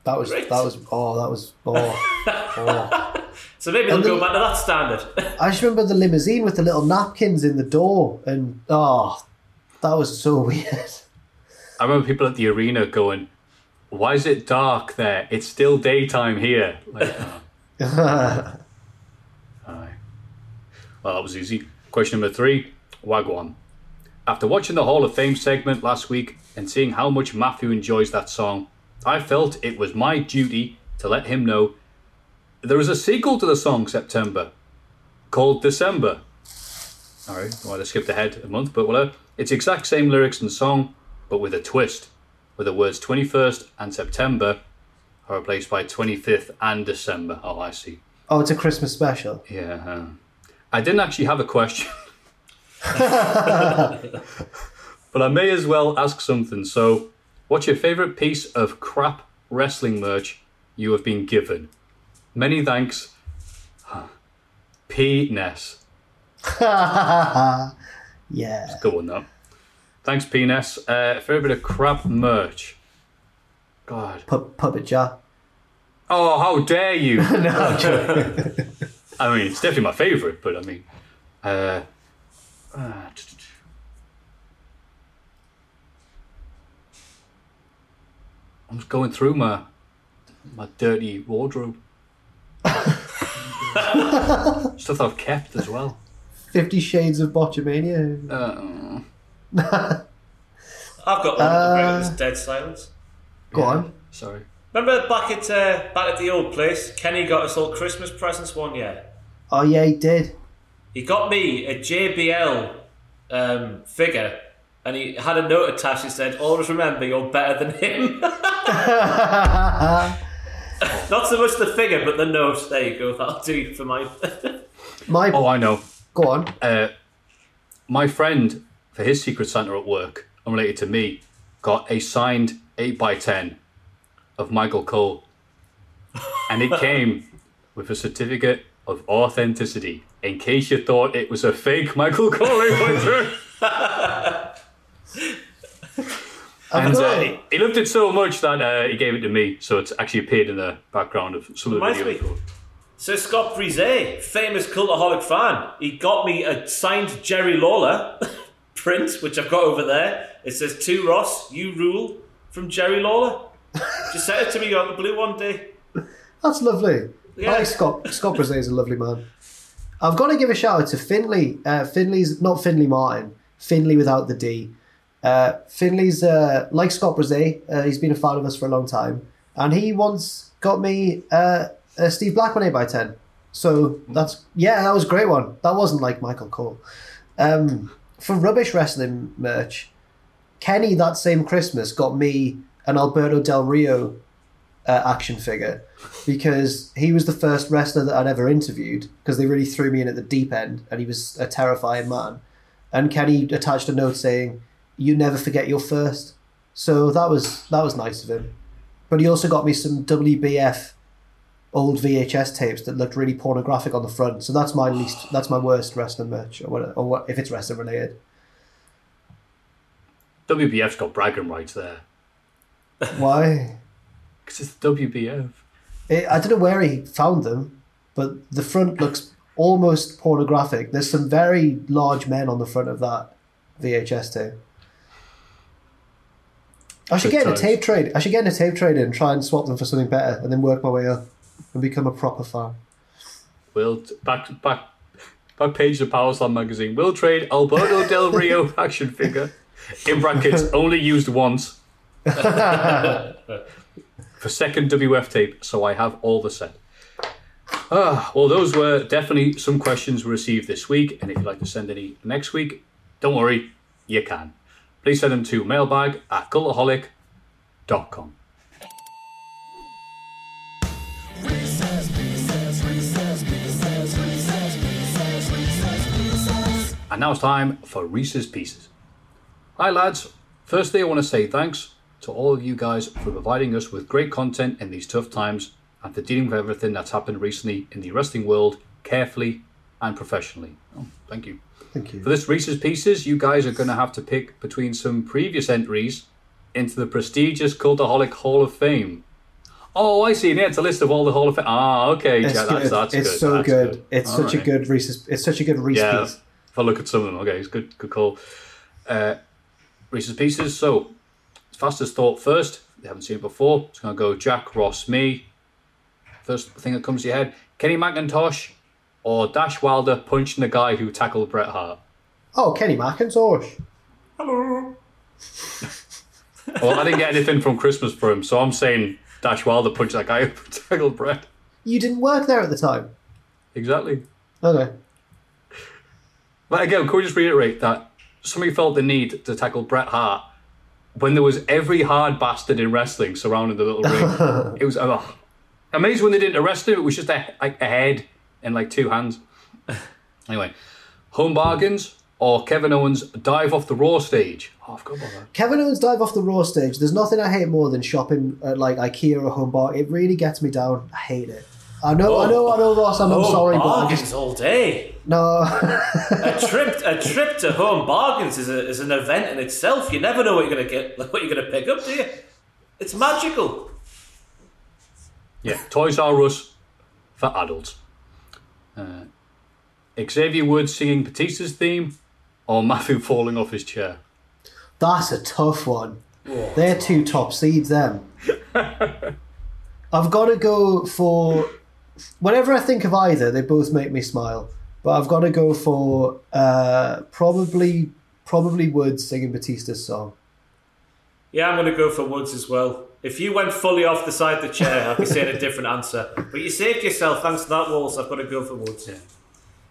That was, Great. that was, oh, that was, oh. oh. So maybe they'll And go the- back to that standard. I just remember the limousine with the little napkins in the door, and oh, that was so weird. I remember people at the arena going, Why is it dark there? It's still daytime here. Like, oh. Well, that was easy. Question number three Wagwan. After watching the Hall of Fame segment last week and seeing how much Matthew enjoys that song, I felt it was my duty to let him know there is a sequel to the song September called December. Alright, I might have skipped ahead a month, but whatever. It's exact same lyrics and song, but with a twist, where the words 21st and September are replaced by 25th and December. Oh, I see. Oh, it's a Christmas special. Yeah. huh. I didn't actually have a question. but I may as well ask something. So, what's your favourite piece of crap wrestling merch you have been given? Many thanks, P. Ness. yeah. Good one, though. Thanks, Penis. Uh, for a bit of crap merch. God. Pu- puppet jar. Oh, how dare you! no. I mean, it's definitely my favourite, but I mean, uh, uh, I'm just going through my my dirty wardrobe. Stuff I've kept as well. Fifty Shades of Botchamania. Uh, I've got one. Uh, Uh, was dead silence. Go on. sorry. Remember back at uh, back at the old place, Kenny got us all Christmas presents one year. Oh yeah, he did. He got me a JBL um, figure, and he had a note attached. He said, "Always remember, you're better than him." Not so much the figure, but the note. There you go. That'll do for my. My Oh, I know. go on. Uh, my friend, for his Secret Santa at work, unrelated to me, got a signed 8x10 of Michael Cole. And it came with a certificate of authenticity, in case you thought it was a fake Michael Cole. he went through. And uh, he, he loved it so much that uh, he gave it to me, so it's actually appeared in the background of some of the videos. me. Sir Scott Brisé, famous cultaholic fan, he got me a signed Jerry Lawler print, which I've got over there. It says "To Ross, you rule" from Jerry Lawler. Just sent it to me on the blue one day. That's lovely. Yeah. I like Scott. Scott Brisé is a lovely man. I've got to give a shout out to Finley. Uh, Finley's not Findlay Martin. Finley without the D. Uh, Finley's uh, like Scott Brisé. Uh, he's been a fan of us for a long time, and he once got me uh, a Steve Blackman eight x ten. So that's yeah, that was a great one. That wasn't like Michael Cole. Um, for rubbish wrestling merch, Kenny that same Christmas got me an Alberto Del Rio uh, action figure because he was the first wrestler that I'd ever interviewed because they really threw me in at the deep end and he was a terrifying man. And Kenny attached a note saying, "You never forget your first. So that was that was nice of him. But he also got me some WBF old VHS tapes that looked really pornographic on the front. So that's my least that's my worst wrestling merch or what, or what if it's wrestling related. WBF's got bragging rights there. Why? Because it's WBF. It, I don't know where he found them, but the front looks almost pornographic. There's some very large men on the front of that VHS tape. I should Good get in a times. tape trade. I should get in a tape trade and try and swap them for something better, and then work my way up and become a proper fan. Will back back back page of Power Slam magazine. Will trade Alberto Del Rio action figure in brackets only used once for second WF tape. So I have all the set. Ah, well, those were definitely some questions we received this week, and if you'd like to send any next week, don't worry, you can. Please send them to mailbag at cultaholic.com. And now it's time for Reese's Pieces. Hi, lads. Firstly, I want to say thanks to all of you guys for providing us with great content in these tough times and for dealing with everything that's happened recently in the wrestling world carefully and professionally. Oh, thank you. Thank you. For this Reese's Pieces, you guys are going to have to pick between some previous entries into the prestigious Cultaholic Hall of Fame. Oh, I see. Yeah, it's a list of all the Hall of Fame. Ah, okay. It's yeah, good. that's, that's it's good. so That's good. It's All such a good Reese's. It's such a good Reese's Yeah, piece. if I look at some of them, okay, it's good, good call. Uh, Reese's Pieces. So, fastest thought first. They haven't seen it before. It's going to go Jack, Ross, me. First thing that comes to your head: Kenny McIntosh or Dash Wilder punching the guy who tackled Bret Hart. Oh, Kenny McIntosh. Hello. Well, I didn't get anything from Christmas for him, so I'm saying Dash Wilder punched that guy who tackled Bret. You didn't work there at the time. Exactly. Okay. But again, can we just reiterate that somebody felt the need to tackle Bret Hart when there was every hard bastard in wrestling surrounding the little ring? it was oh, amazing when they didn't arrest him. It was just a, like a head and like two hands. anyway, home bargains or Kevin Owens dive off the Raw stage. Oh, I forgot about that. Kevin Owens dive off the Raw stage. There's nothing I hate more than shopping at like IKEA or Home Bar. It really gets me down. I hate it. I know, I know, I know, Ross. I'm, I'm Home sorry, but I bargains just all day. no. A trip, a trip to home bargains is, a, is an event in itself. You never know what you're gonna get, what you're gonna pick up, do you? It's magical. Yeah, Toys R Us for adults. Uh, Xavier Woods singing Batista's theme, or Matthew falling off his chair. That's a tough one. They're two top seeds, them. I've got to go for. Whenever I think of either, they both make me smile. But I've got to go for uh, probably probably Woods singing Batista's song. Yeah, I'm gonna go for Woods as well. If you went fully off the side of the chair, I'd be saying a different answer. But you saved yourself thanks to that wall, so I've got to go for Woods. Here.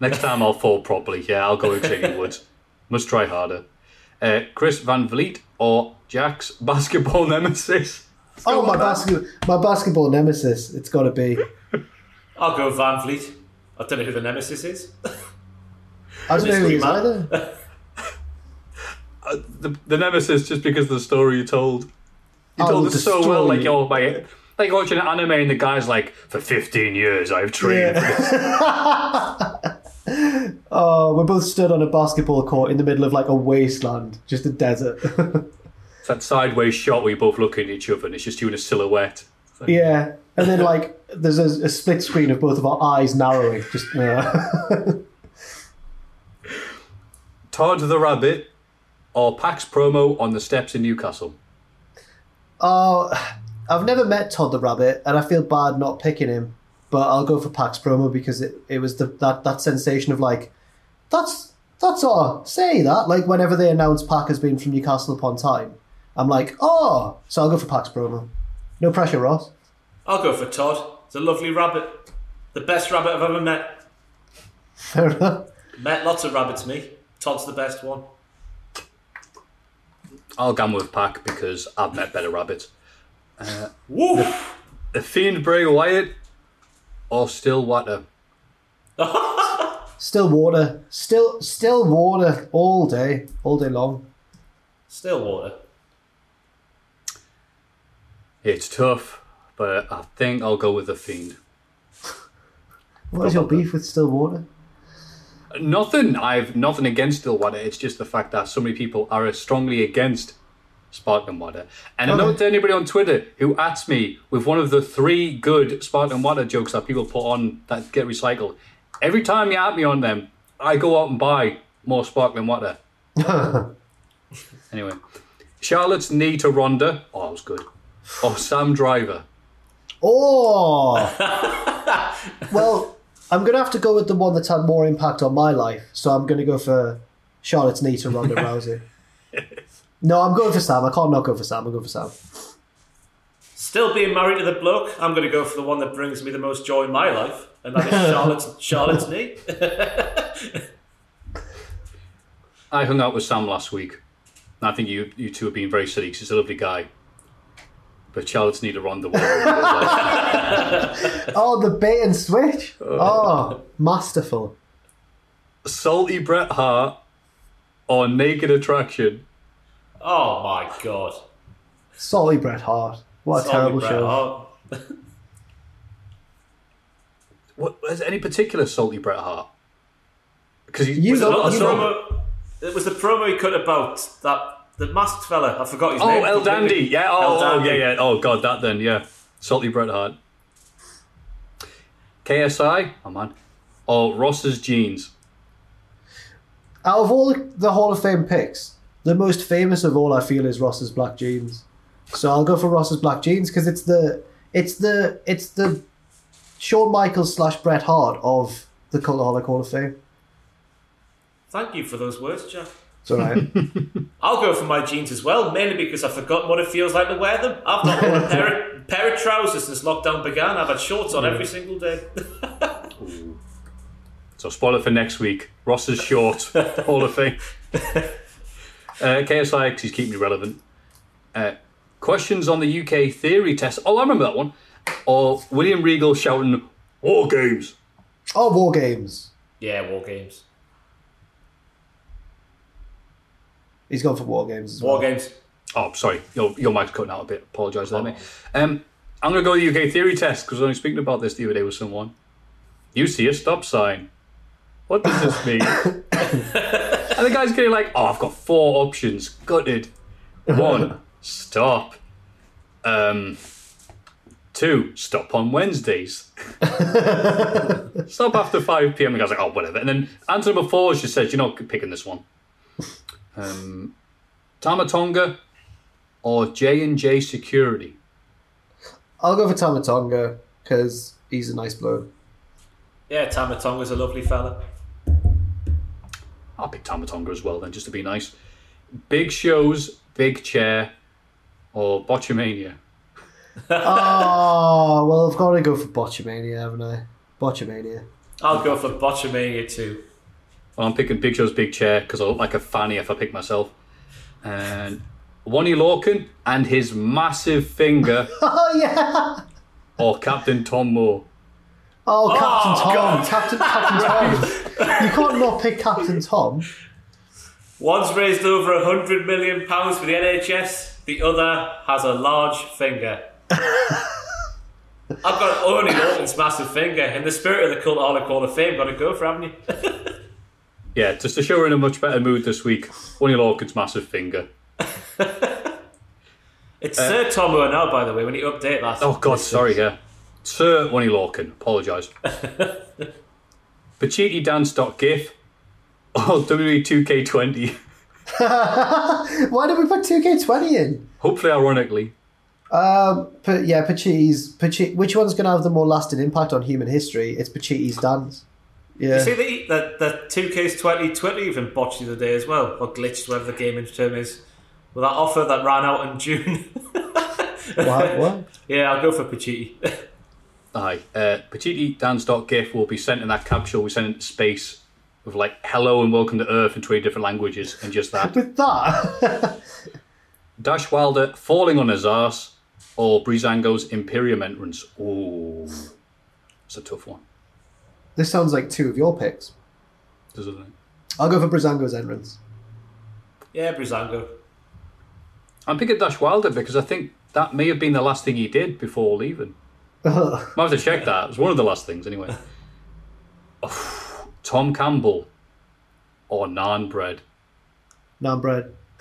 Next time I'll fall properly. Yeah, I'll go with Xavier Woods. Must try harder. Uh, Chris Van Vliet or Jack's basketball nemesis. Oh, my basket, my basketball nemesis. It's got to be. I'll go Van Vliet. I don't know who the nemesis is. I don't know who he is Mystery either. Uh, the, the nemesis, just because of the story you told. You Oh, told it so well, like you're my, like watching an anime and the guy's like, for 15 years I've trained. for this." Oh, we're both stood on a basketball court in the middle of like a wasteland, just a desert. It's that sideways shot where you both look at each other and it's just you in a silhouette. Like, yeah, and then like there's a, a split screen of both of our eyes narrowing. Just yeah. Todd the Rabbit or Pac's promo on the steps in Newcastle. Oh, I've never met Todd the Rabbit, and I feel bad not picking him. But I'll go for Pac's promo because it, it was the that, that sensation of like, that's that's all. Say that like whenever they announce Pac has been from Newcastle upon Tyne, I'm like, oh. So I'll go for Pac's promo. No pressure, Ross. I'll go for Todd. It's a lovely rabbit. The best rabbit I've ever met. Fair enough. Met lots of rabbits, me. Todd's the best one. I'll gamble with Pac because I've met better rabbits. Uh, Woo! The Fiend Bray Wyatt or Stillwater. Still water, still still water all day, all day long. Stillwater. It's tough, but I think I'll go with the Fiend. What is your beef with still water? Nothing. I've nothing against Stillwater. It's just the fact that so many people are strongly against sparkling water. And I know Okay. to anybody on Twitter who asks me with one of the three good sparkling water jokes that people put on that get recycled. Every time you at me on them, I go out and buy more sparkling water. anyway, Charlotte's knee to Ronda. Oh, that was good. Or Sam Driver. Oh! well, I'm going to have to go with the one that's had more impact on my life. So I'm going to go for Charlotte's knee to Ronda Rousey. No, I'm going for Sam. I can't not go for Sam. I'm going for Sam. Still being married to the bloke, I'm going to go for the one that brings me the most joy in my life, and that is Charlotte's, Charlotte's knee. I hung out with Sam last week. And I think you you two have been very silly because he's a lovely guy. But Charlotte's knee to run the world. Oh, the bait and switch. Oh, oh masterful. Salty Bret Hart or Naked Attraction. Oh my god. Salty Bret Hart. What a Sorry, terrible Bret show. Hart. What is any particular salty Bret Hart? Because You Was it know- not the you know- promo? It was the promo he cut about that the masked fella. I forgot his oh name. El. Dandy, yeah, oh, El oh, Dandy. yeah, yeah. Oh god, that then, yeah. Salty Bret Hart. KSI, oh man, Oh, Ross's jeans. Out of all the Hall of Fame picks, the most famous of all I feel is Ross's black jeans. So I'll go for Ross's black jeans because it's the it's the it's the Shawn Michaels slash Bret Hart of the Cultaholic Hall of Fame. Thank you for those words, Jack. It's all right. I'll go for my jeans as well, mainly because I've forgotten what it feels like to wear them. I've not worn a pair of, pair of trousers since lockdown began. I've had shorts on every single day. So spoiler for next week. Ross's short all of thing. Uh, KSI, because he's keeping me relevant. Uh, questions on the UK theory test. Oh, I remember that one. Or William Regal shouting, War Games. oh, War Games. yeah, war games. He's gone for War Games as War well. games. Oh, sorry, your, your mic's cutting out a bit. Apologise there, mate. Um, I'm going to go the UK theory test because I was only speaking about this the other day with someone. You see a stop sign. What does this mean? and the guy's getting like, oh, I've got four options. Gutted. One, stop. Um, two, stop on Wednesdays. stop after 5 p.m. The guy's like, oh, whatever. And then answer number four, she says, you're not picking this one. Um, Tama Tonga or J&J Security? I'll go for Tama Tonga because he's a nice bloke. Yeah, Tama Tonga's a lovely fella. I'll pick Tama Tonga as well then, just to be nice. Big shows, big chair, or Botchamania? oh, well, I've got to go for Botchamania, haven't I? Botchamania. I'll go for Botchamania too. Well, I'm picking Big Show's big chair because I look like a fanny if I pick myself. And Oney Lorcan and his massive finger, Oh, yeah! or Captain Tom Moore. Oh, oh, Captain Tom. God. Captain, Captain Tom. You can't not pick Captain Tom. One's raised over a hundred million pounds for the NHS. The other has a large finger. I've got Oney Lorcan's massive finger. In the spirit of the Cultaholic Hall of Fame, got to go for, haven't you? Yeah, just to show we're in a much better mood this week, Oney Lorcan's massive finger. It's Sir Tomo now, by the way, when you update that. Oh God, sorry, yeah. Sir Oney Lorcan, apologise. Pachiti dance.gif or WWE 2K20. Why did we put 2K20 in? Hopefully, ironically. Um, but yeah, Pachiti's. Pachi- which one's going to have the more lasting impact on human history? It's Pachiti's dance. Yeah. You see the the, the 2K's 2020 even botched the other day as well, or glitched, whatever the gaming term is. With that offer that ran out in June. what? what? yeah, I'll go for Pachiti. Aye. Uh, Pachiti dance.gif will be sent in that capsule we sent into space with like hello and welcome to Earth in 20 different languages and just that. With that? Dash Wilder falling on his ass or Breezango's Imperium entrance. Ooh. It's a tough one. This sounds like two of your picks. Doesn't it? I'll go for Breezango's entrance. yeah, Breezango. I'm picking Dash Wilder because I think that may have been the last thing he did before leaving. Might have to check that. It was one of the last things anyway. Oh, Tom Campbell or naan bread. Naan bread.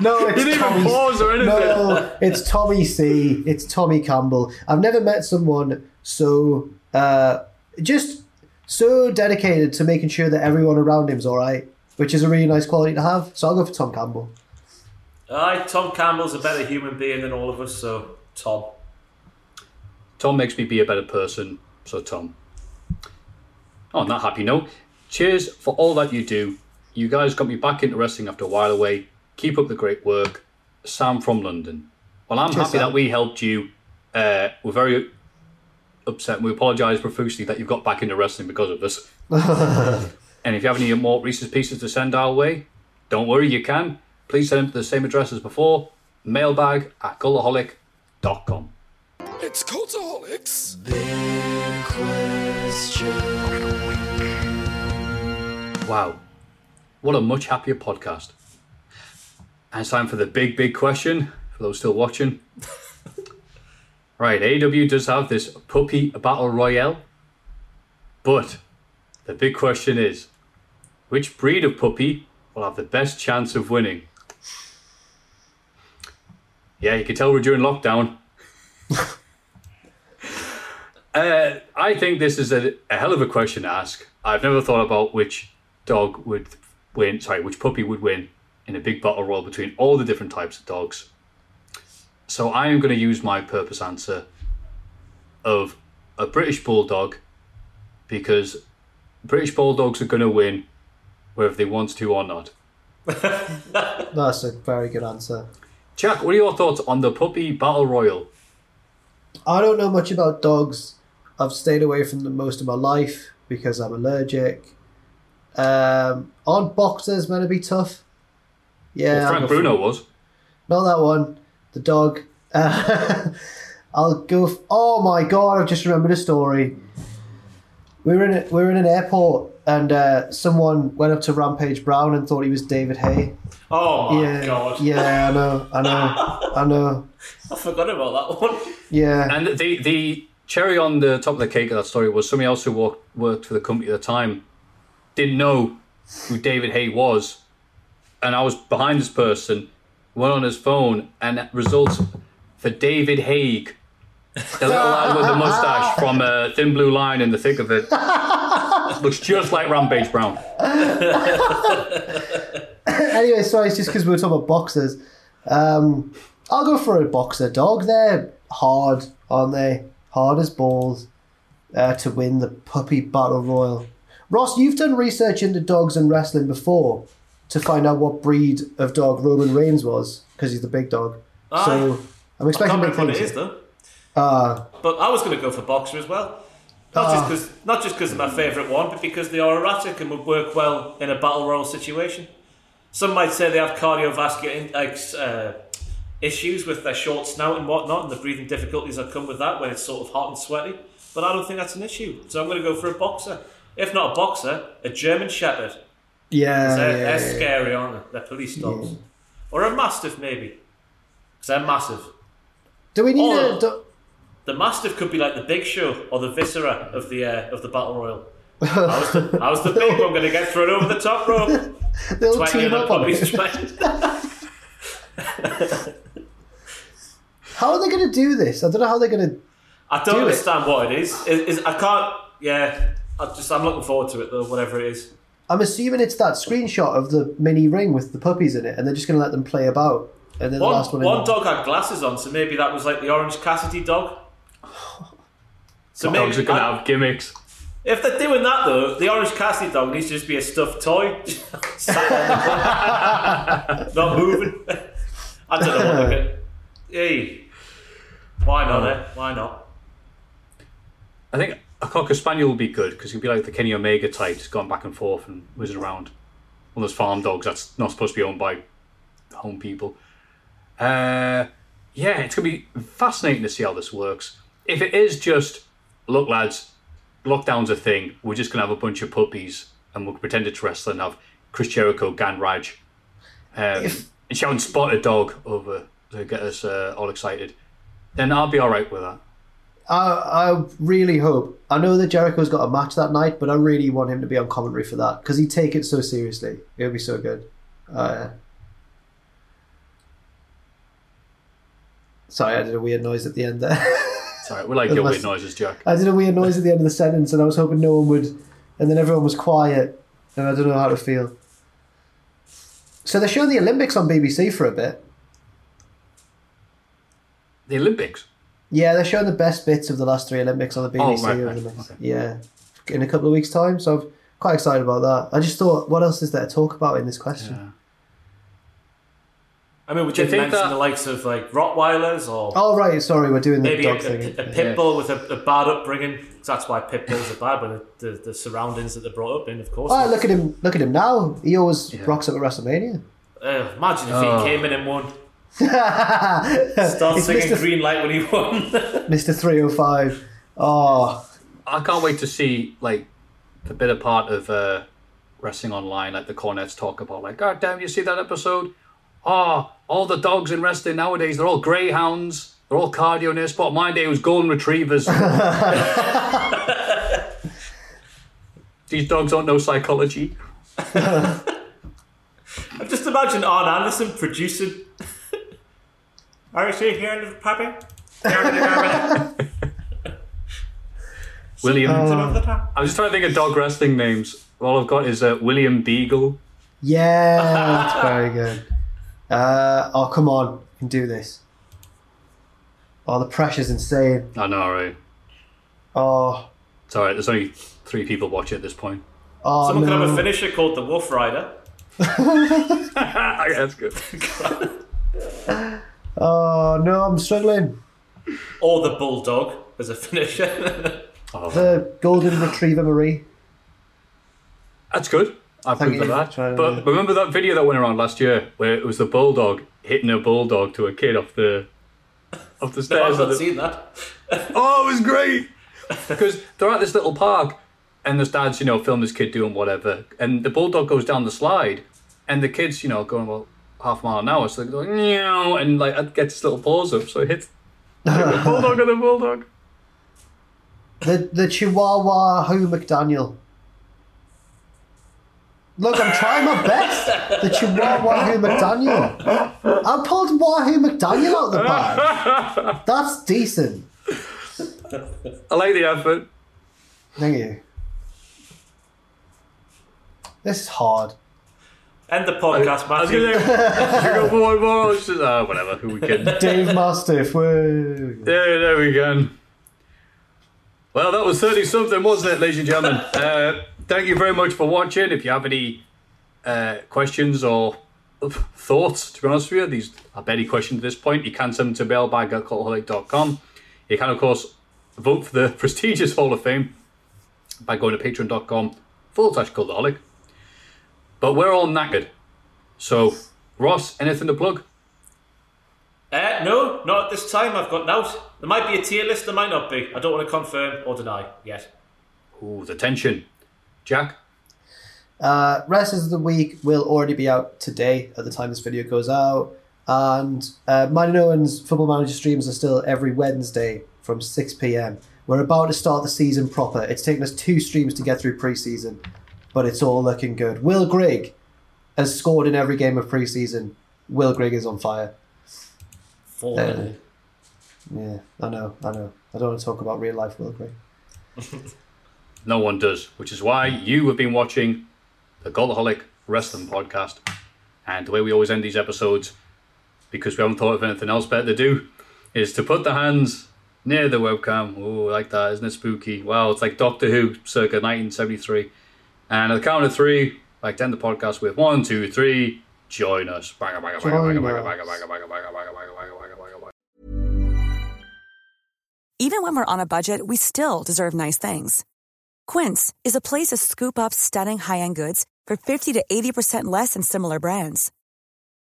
no, it's didn't even Tommy. pause or anything. No, it's Tommy C. It's Tommy Campbell. I've never met someone so uh, just so dedicated to making sure that everyone around him's all right, which is a really nice quality to have. So I'll go for Tom Campbell. Aye, Tom Campbell's a better human being than all of us, so Tom. Tom makes me be a better person, so Tom. On that happy note, cheers for all that you do. You guys got me back into wrestling after a while away. Keep up the great work. Sam from London. Well, I'm Cheers, happy Sam. that we helped you. Uh, we're very upset and we apologise profusely that you've got back into wrestling because of this. and if you have any more Reese's Pieces to send our way, don't worry, you can. Please send them to the same address as before mailbag at cultaholic.com. It's Cultaholics. Wow. What a much happier podcast. And it's time for the big, big question for those still watching. Right, AEW does have this puppy battle royale. But the big question is which breed of puppy will have the best chance of winning? Yeah, you can tell we're during lockdown. Uh, I think this is a, a hell of a question to ask. I've never thought about which dog would win, sorry, which puppy would win in a big battle royal between all the different types of dogs. So I am going to use my purpose answer of a British Bulldog because British Bulldogs are going to win whether they want to or not. That's a very good answer. Jack, what are your thoughts on the puppy battle royal? I don't know much about dogs. I've stayed away from them most of my life because I'm allergic. Um, aren't boxers meant to be tough? Yeah, Well, Frank Bruno was. Not that one. The dog. Uh, I'll go. F- oh my god! I've just remembered a story. We were in a, we were in an airport and uh, someone went up to Rampage Brown and thought he was David Haye. Oh my yeah, god. yeah, I know, I know, I know. I forgot about that one. Yeah, And the the cherry on the top of the cake of that story was somebody else who worked, worked for the company at the time didn't know who David Haye was, and I was behind this person, went on his phone, and results for David Haig, the little lad with the mustache from uh, Thin Blue Line in the thick of it, looks just like Rampage Brown. anyway, sorry, it's just because we were talking about boxers. Um, I'll go for a boxer dog. They're hard, aren't they? Hard as balls uh, to win the puppy battle royal. Ross, you've done research into dogs and wrestling before to find out what breed of dog Roman Reigns was because he's the big dog. so I'm I expecting can't big things. it is though. Uh, But I was going to go for boxer as well. Not Ah. just 'cause just because, not just because of my favourite one, but because they are erratic and would work well in a battle royal situation. Some might say they have cardiovascular uh, issues with their short snout and whatnot, and the breathing difficulties that come with that when it's sort of hot and sweaty. But I don't think that's an issue, so I'm going to go for a boxer. If not a boxer, a German Shepherd. Yeah, They're, yeah, they're yeah. scary, aren't they? They're police dogs. Or a Mastiff, maybe. Because they're massive. Do we need Or- a do- The Mastiff could be like the Big Show or the Viscera of the uh, of the Battle Royal. I was the, I was the big one going to get thrown over the top rope. They'll team up on it. How are they going to do this? I don't know how they're going to. I don't Do it. understand what it is. Is, is I can't. Yeah, I just I'm looking forward to it though. Whatever it is. I'm assuming it's that screenshot of the mini ring with the puppies in it, and they're just going to let them play about. And then the One, last one. one dog had glasses on, so maybe that was like the Orange Cassidy dog. So Dogs are going to have gimmicks. if they're doing that though, the Orange Cassidy dog needs to just be a stuffed toy, Sat the not moving. I don't know. What they're gonna- hey, why not? Eh? Why not? I think a cocker spaniel would be good because he'd be like the Kenny Omega type, just going back and forth and whizzing around. One of those farm dogs that's not supposed to be owned by home people. Uh, yeah, it's gonna be fascinating to see how this works. If it is just, look, lads, lockdown's a thing. We're just gonna have a bunch of puppies and we'll pretend it's wrestling. Have Chris Jericho, Gan Raj, um, and spot a dog" over to get us uh, all excited. Then I'll be all right with that. I, I really hope. I know that Jericho's got a match that night, but I really want him to be on commentary for that because he'd take it so seriously. It would be so good. Uh, sorry, I did a weird noise at the end there. Sorry, we like your weird noises, Jack. I did a weird noise at the end of the sentence, and I was hoping no one would. And then everyone was quiet, and I don't know how to feel. So they're showing the Olympics on BBC for a bit. The Olympics. Yeah, they're showing the best bits of the last three Olympics on the BBC. Oh, right, right, the next- okay. Yeah, in a couple of weeks' time. So I'm quite excited about that. I just thought, what else is there to talk about in this question? I mean, would Do you think mention that- the likes of like Rottweilers or Oh right, sorry, we're doing the maybe a, dog thing. a, a pit bull with a, a bad upbringing. 'cause That's why pit bulls are bad, but the, the, the surroundings that they're brought up in, of course. Oh, look at him! Look at him now. He always Yeah. rocks up at WrestleMania. Uh, imagine if Oh. he came in and won. Start It's singing Mr. Green Light when he won. Mister Three Hundred Five. Oh, I can't wait to see like the bit of part of uh, wrestling online, like the Cornettes talk about, like, God damn, you see that episode? Oh, all the dogs in wrestling nowadays, they're all greyhounds, they're all cardio near spot. My day was golden retrievers. These dogs don't know psychology. I just imagine Arn Anderson producing. Are you seeing here in the puppy? William. Some of the time. I was just trying to think of dog wrestling names. All I've got is uh, William Beagle. yeah, that's very good. Uh, oh, come on, you can do this. Oh, the pressure's insane. I know, right? Oh, It's alright, there's only three people watching at this point. oh Someone no. could have a finisher called the Wolf Rider. yeah, that's good. Oh no, I'm struggling. Or the Bulldog as a finisher. Oh. The golden retriever Marie. That's good. I Thank approve of you. that. Trying to- But remember that video that went around last year where it was the bulldog hitting a bulldog to a kid off the off the no, stairs? I've of not the- seen that. Oh, it was great because they're at this little park and this dad's, you know, filming his kid doing whatever, and the bulldog goes down the slide, and the kid's, you know, going about half a mile an hour, so they're going, Meow, and like it get his little paws up, so it hits the bulldog and the bulldog. The the Chihuahua Who McDaniel. Look, I'm trying my best. The Chihuahua Who McDaniel. I pulled Wahoo McDaniel out of the bag. That's decent. I like the effort. Thank you. This is hard. End the podcast, I was Matthew. gonna go for one more. It's just, uh, whatever. Who we kidding? Dave Mastiff. Woo. There, there we go. Well, that was 30 something, wasn't it, ladies and gentlemen? Uh, thank you very much for watching. If you have any uh, questions or thoughts, to be honest with you, these are petty questions at this point, you can send them to mailbag at cultaholic.com. You can, of course, vote for the prestigious Hall of Fame by going to patreon.com forward slash cultaholic. But we're all knackered. So, Ross, anything to plug? Uh, no, not at this time. I've got out. There might be a tier list, there might not be. I don't want to confirm or deny yet. Ooh, the tension. Jack? Uh, Wrestlers of the Week will already be out today at the time this video goes out. And uh, Mighty No One's Football Manager streams are still every Wednesday from 6 pm. We're about to start the season proper. It's taken us two streams to get through preseason, but it's all looking good. Will Grigg has scored in every game of preseason. Will Grigg is on fire. Four Uh, yeah, I know, I know. I don't want to talk about real life Will Grigg. No one does, which is why you have been watching the Cultaholic Wrestling Podcast. And the way we always end these episodes, because we haven't thought of anything else better to do, is to put the hands near the webcam. Oh, like that, isn't it spooky? Wow, it's like Doctor Who circa 1973. And at the count of three, like end the podcast with one, two, three, join us. Even when we're on a budget, we still deserve nice things. Quince is a place to scoop up stunning high end goods for 50 to 80% less than similar brands.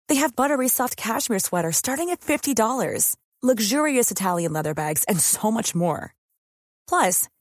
They have buttery soft cashmere sweaters starting at $50, luxurious Italian leather bags, and so much more. Plus,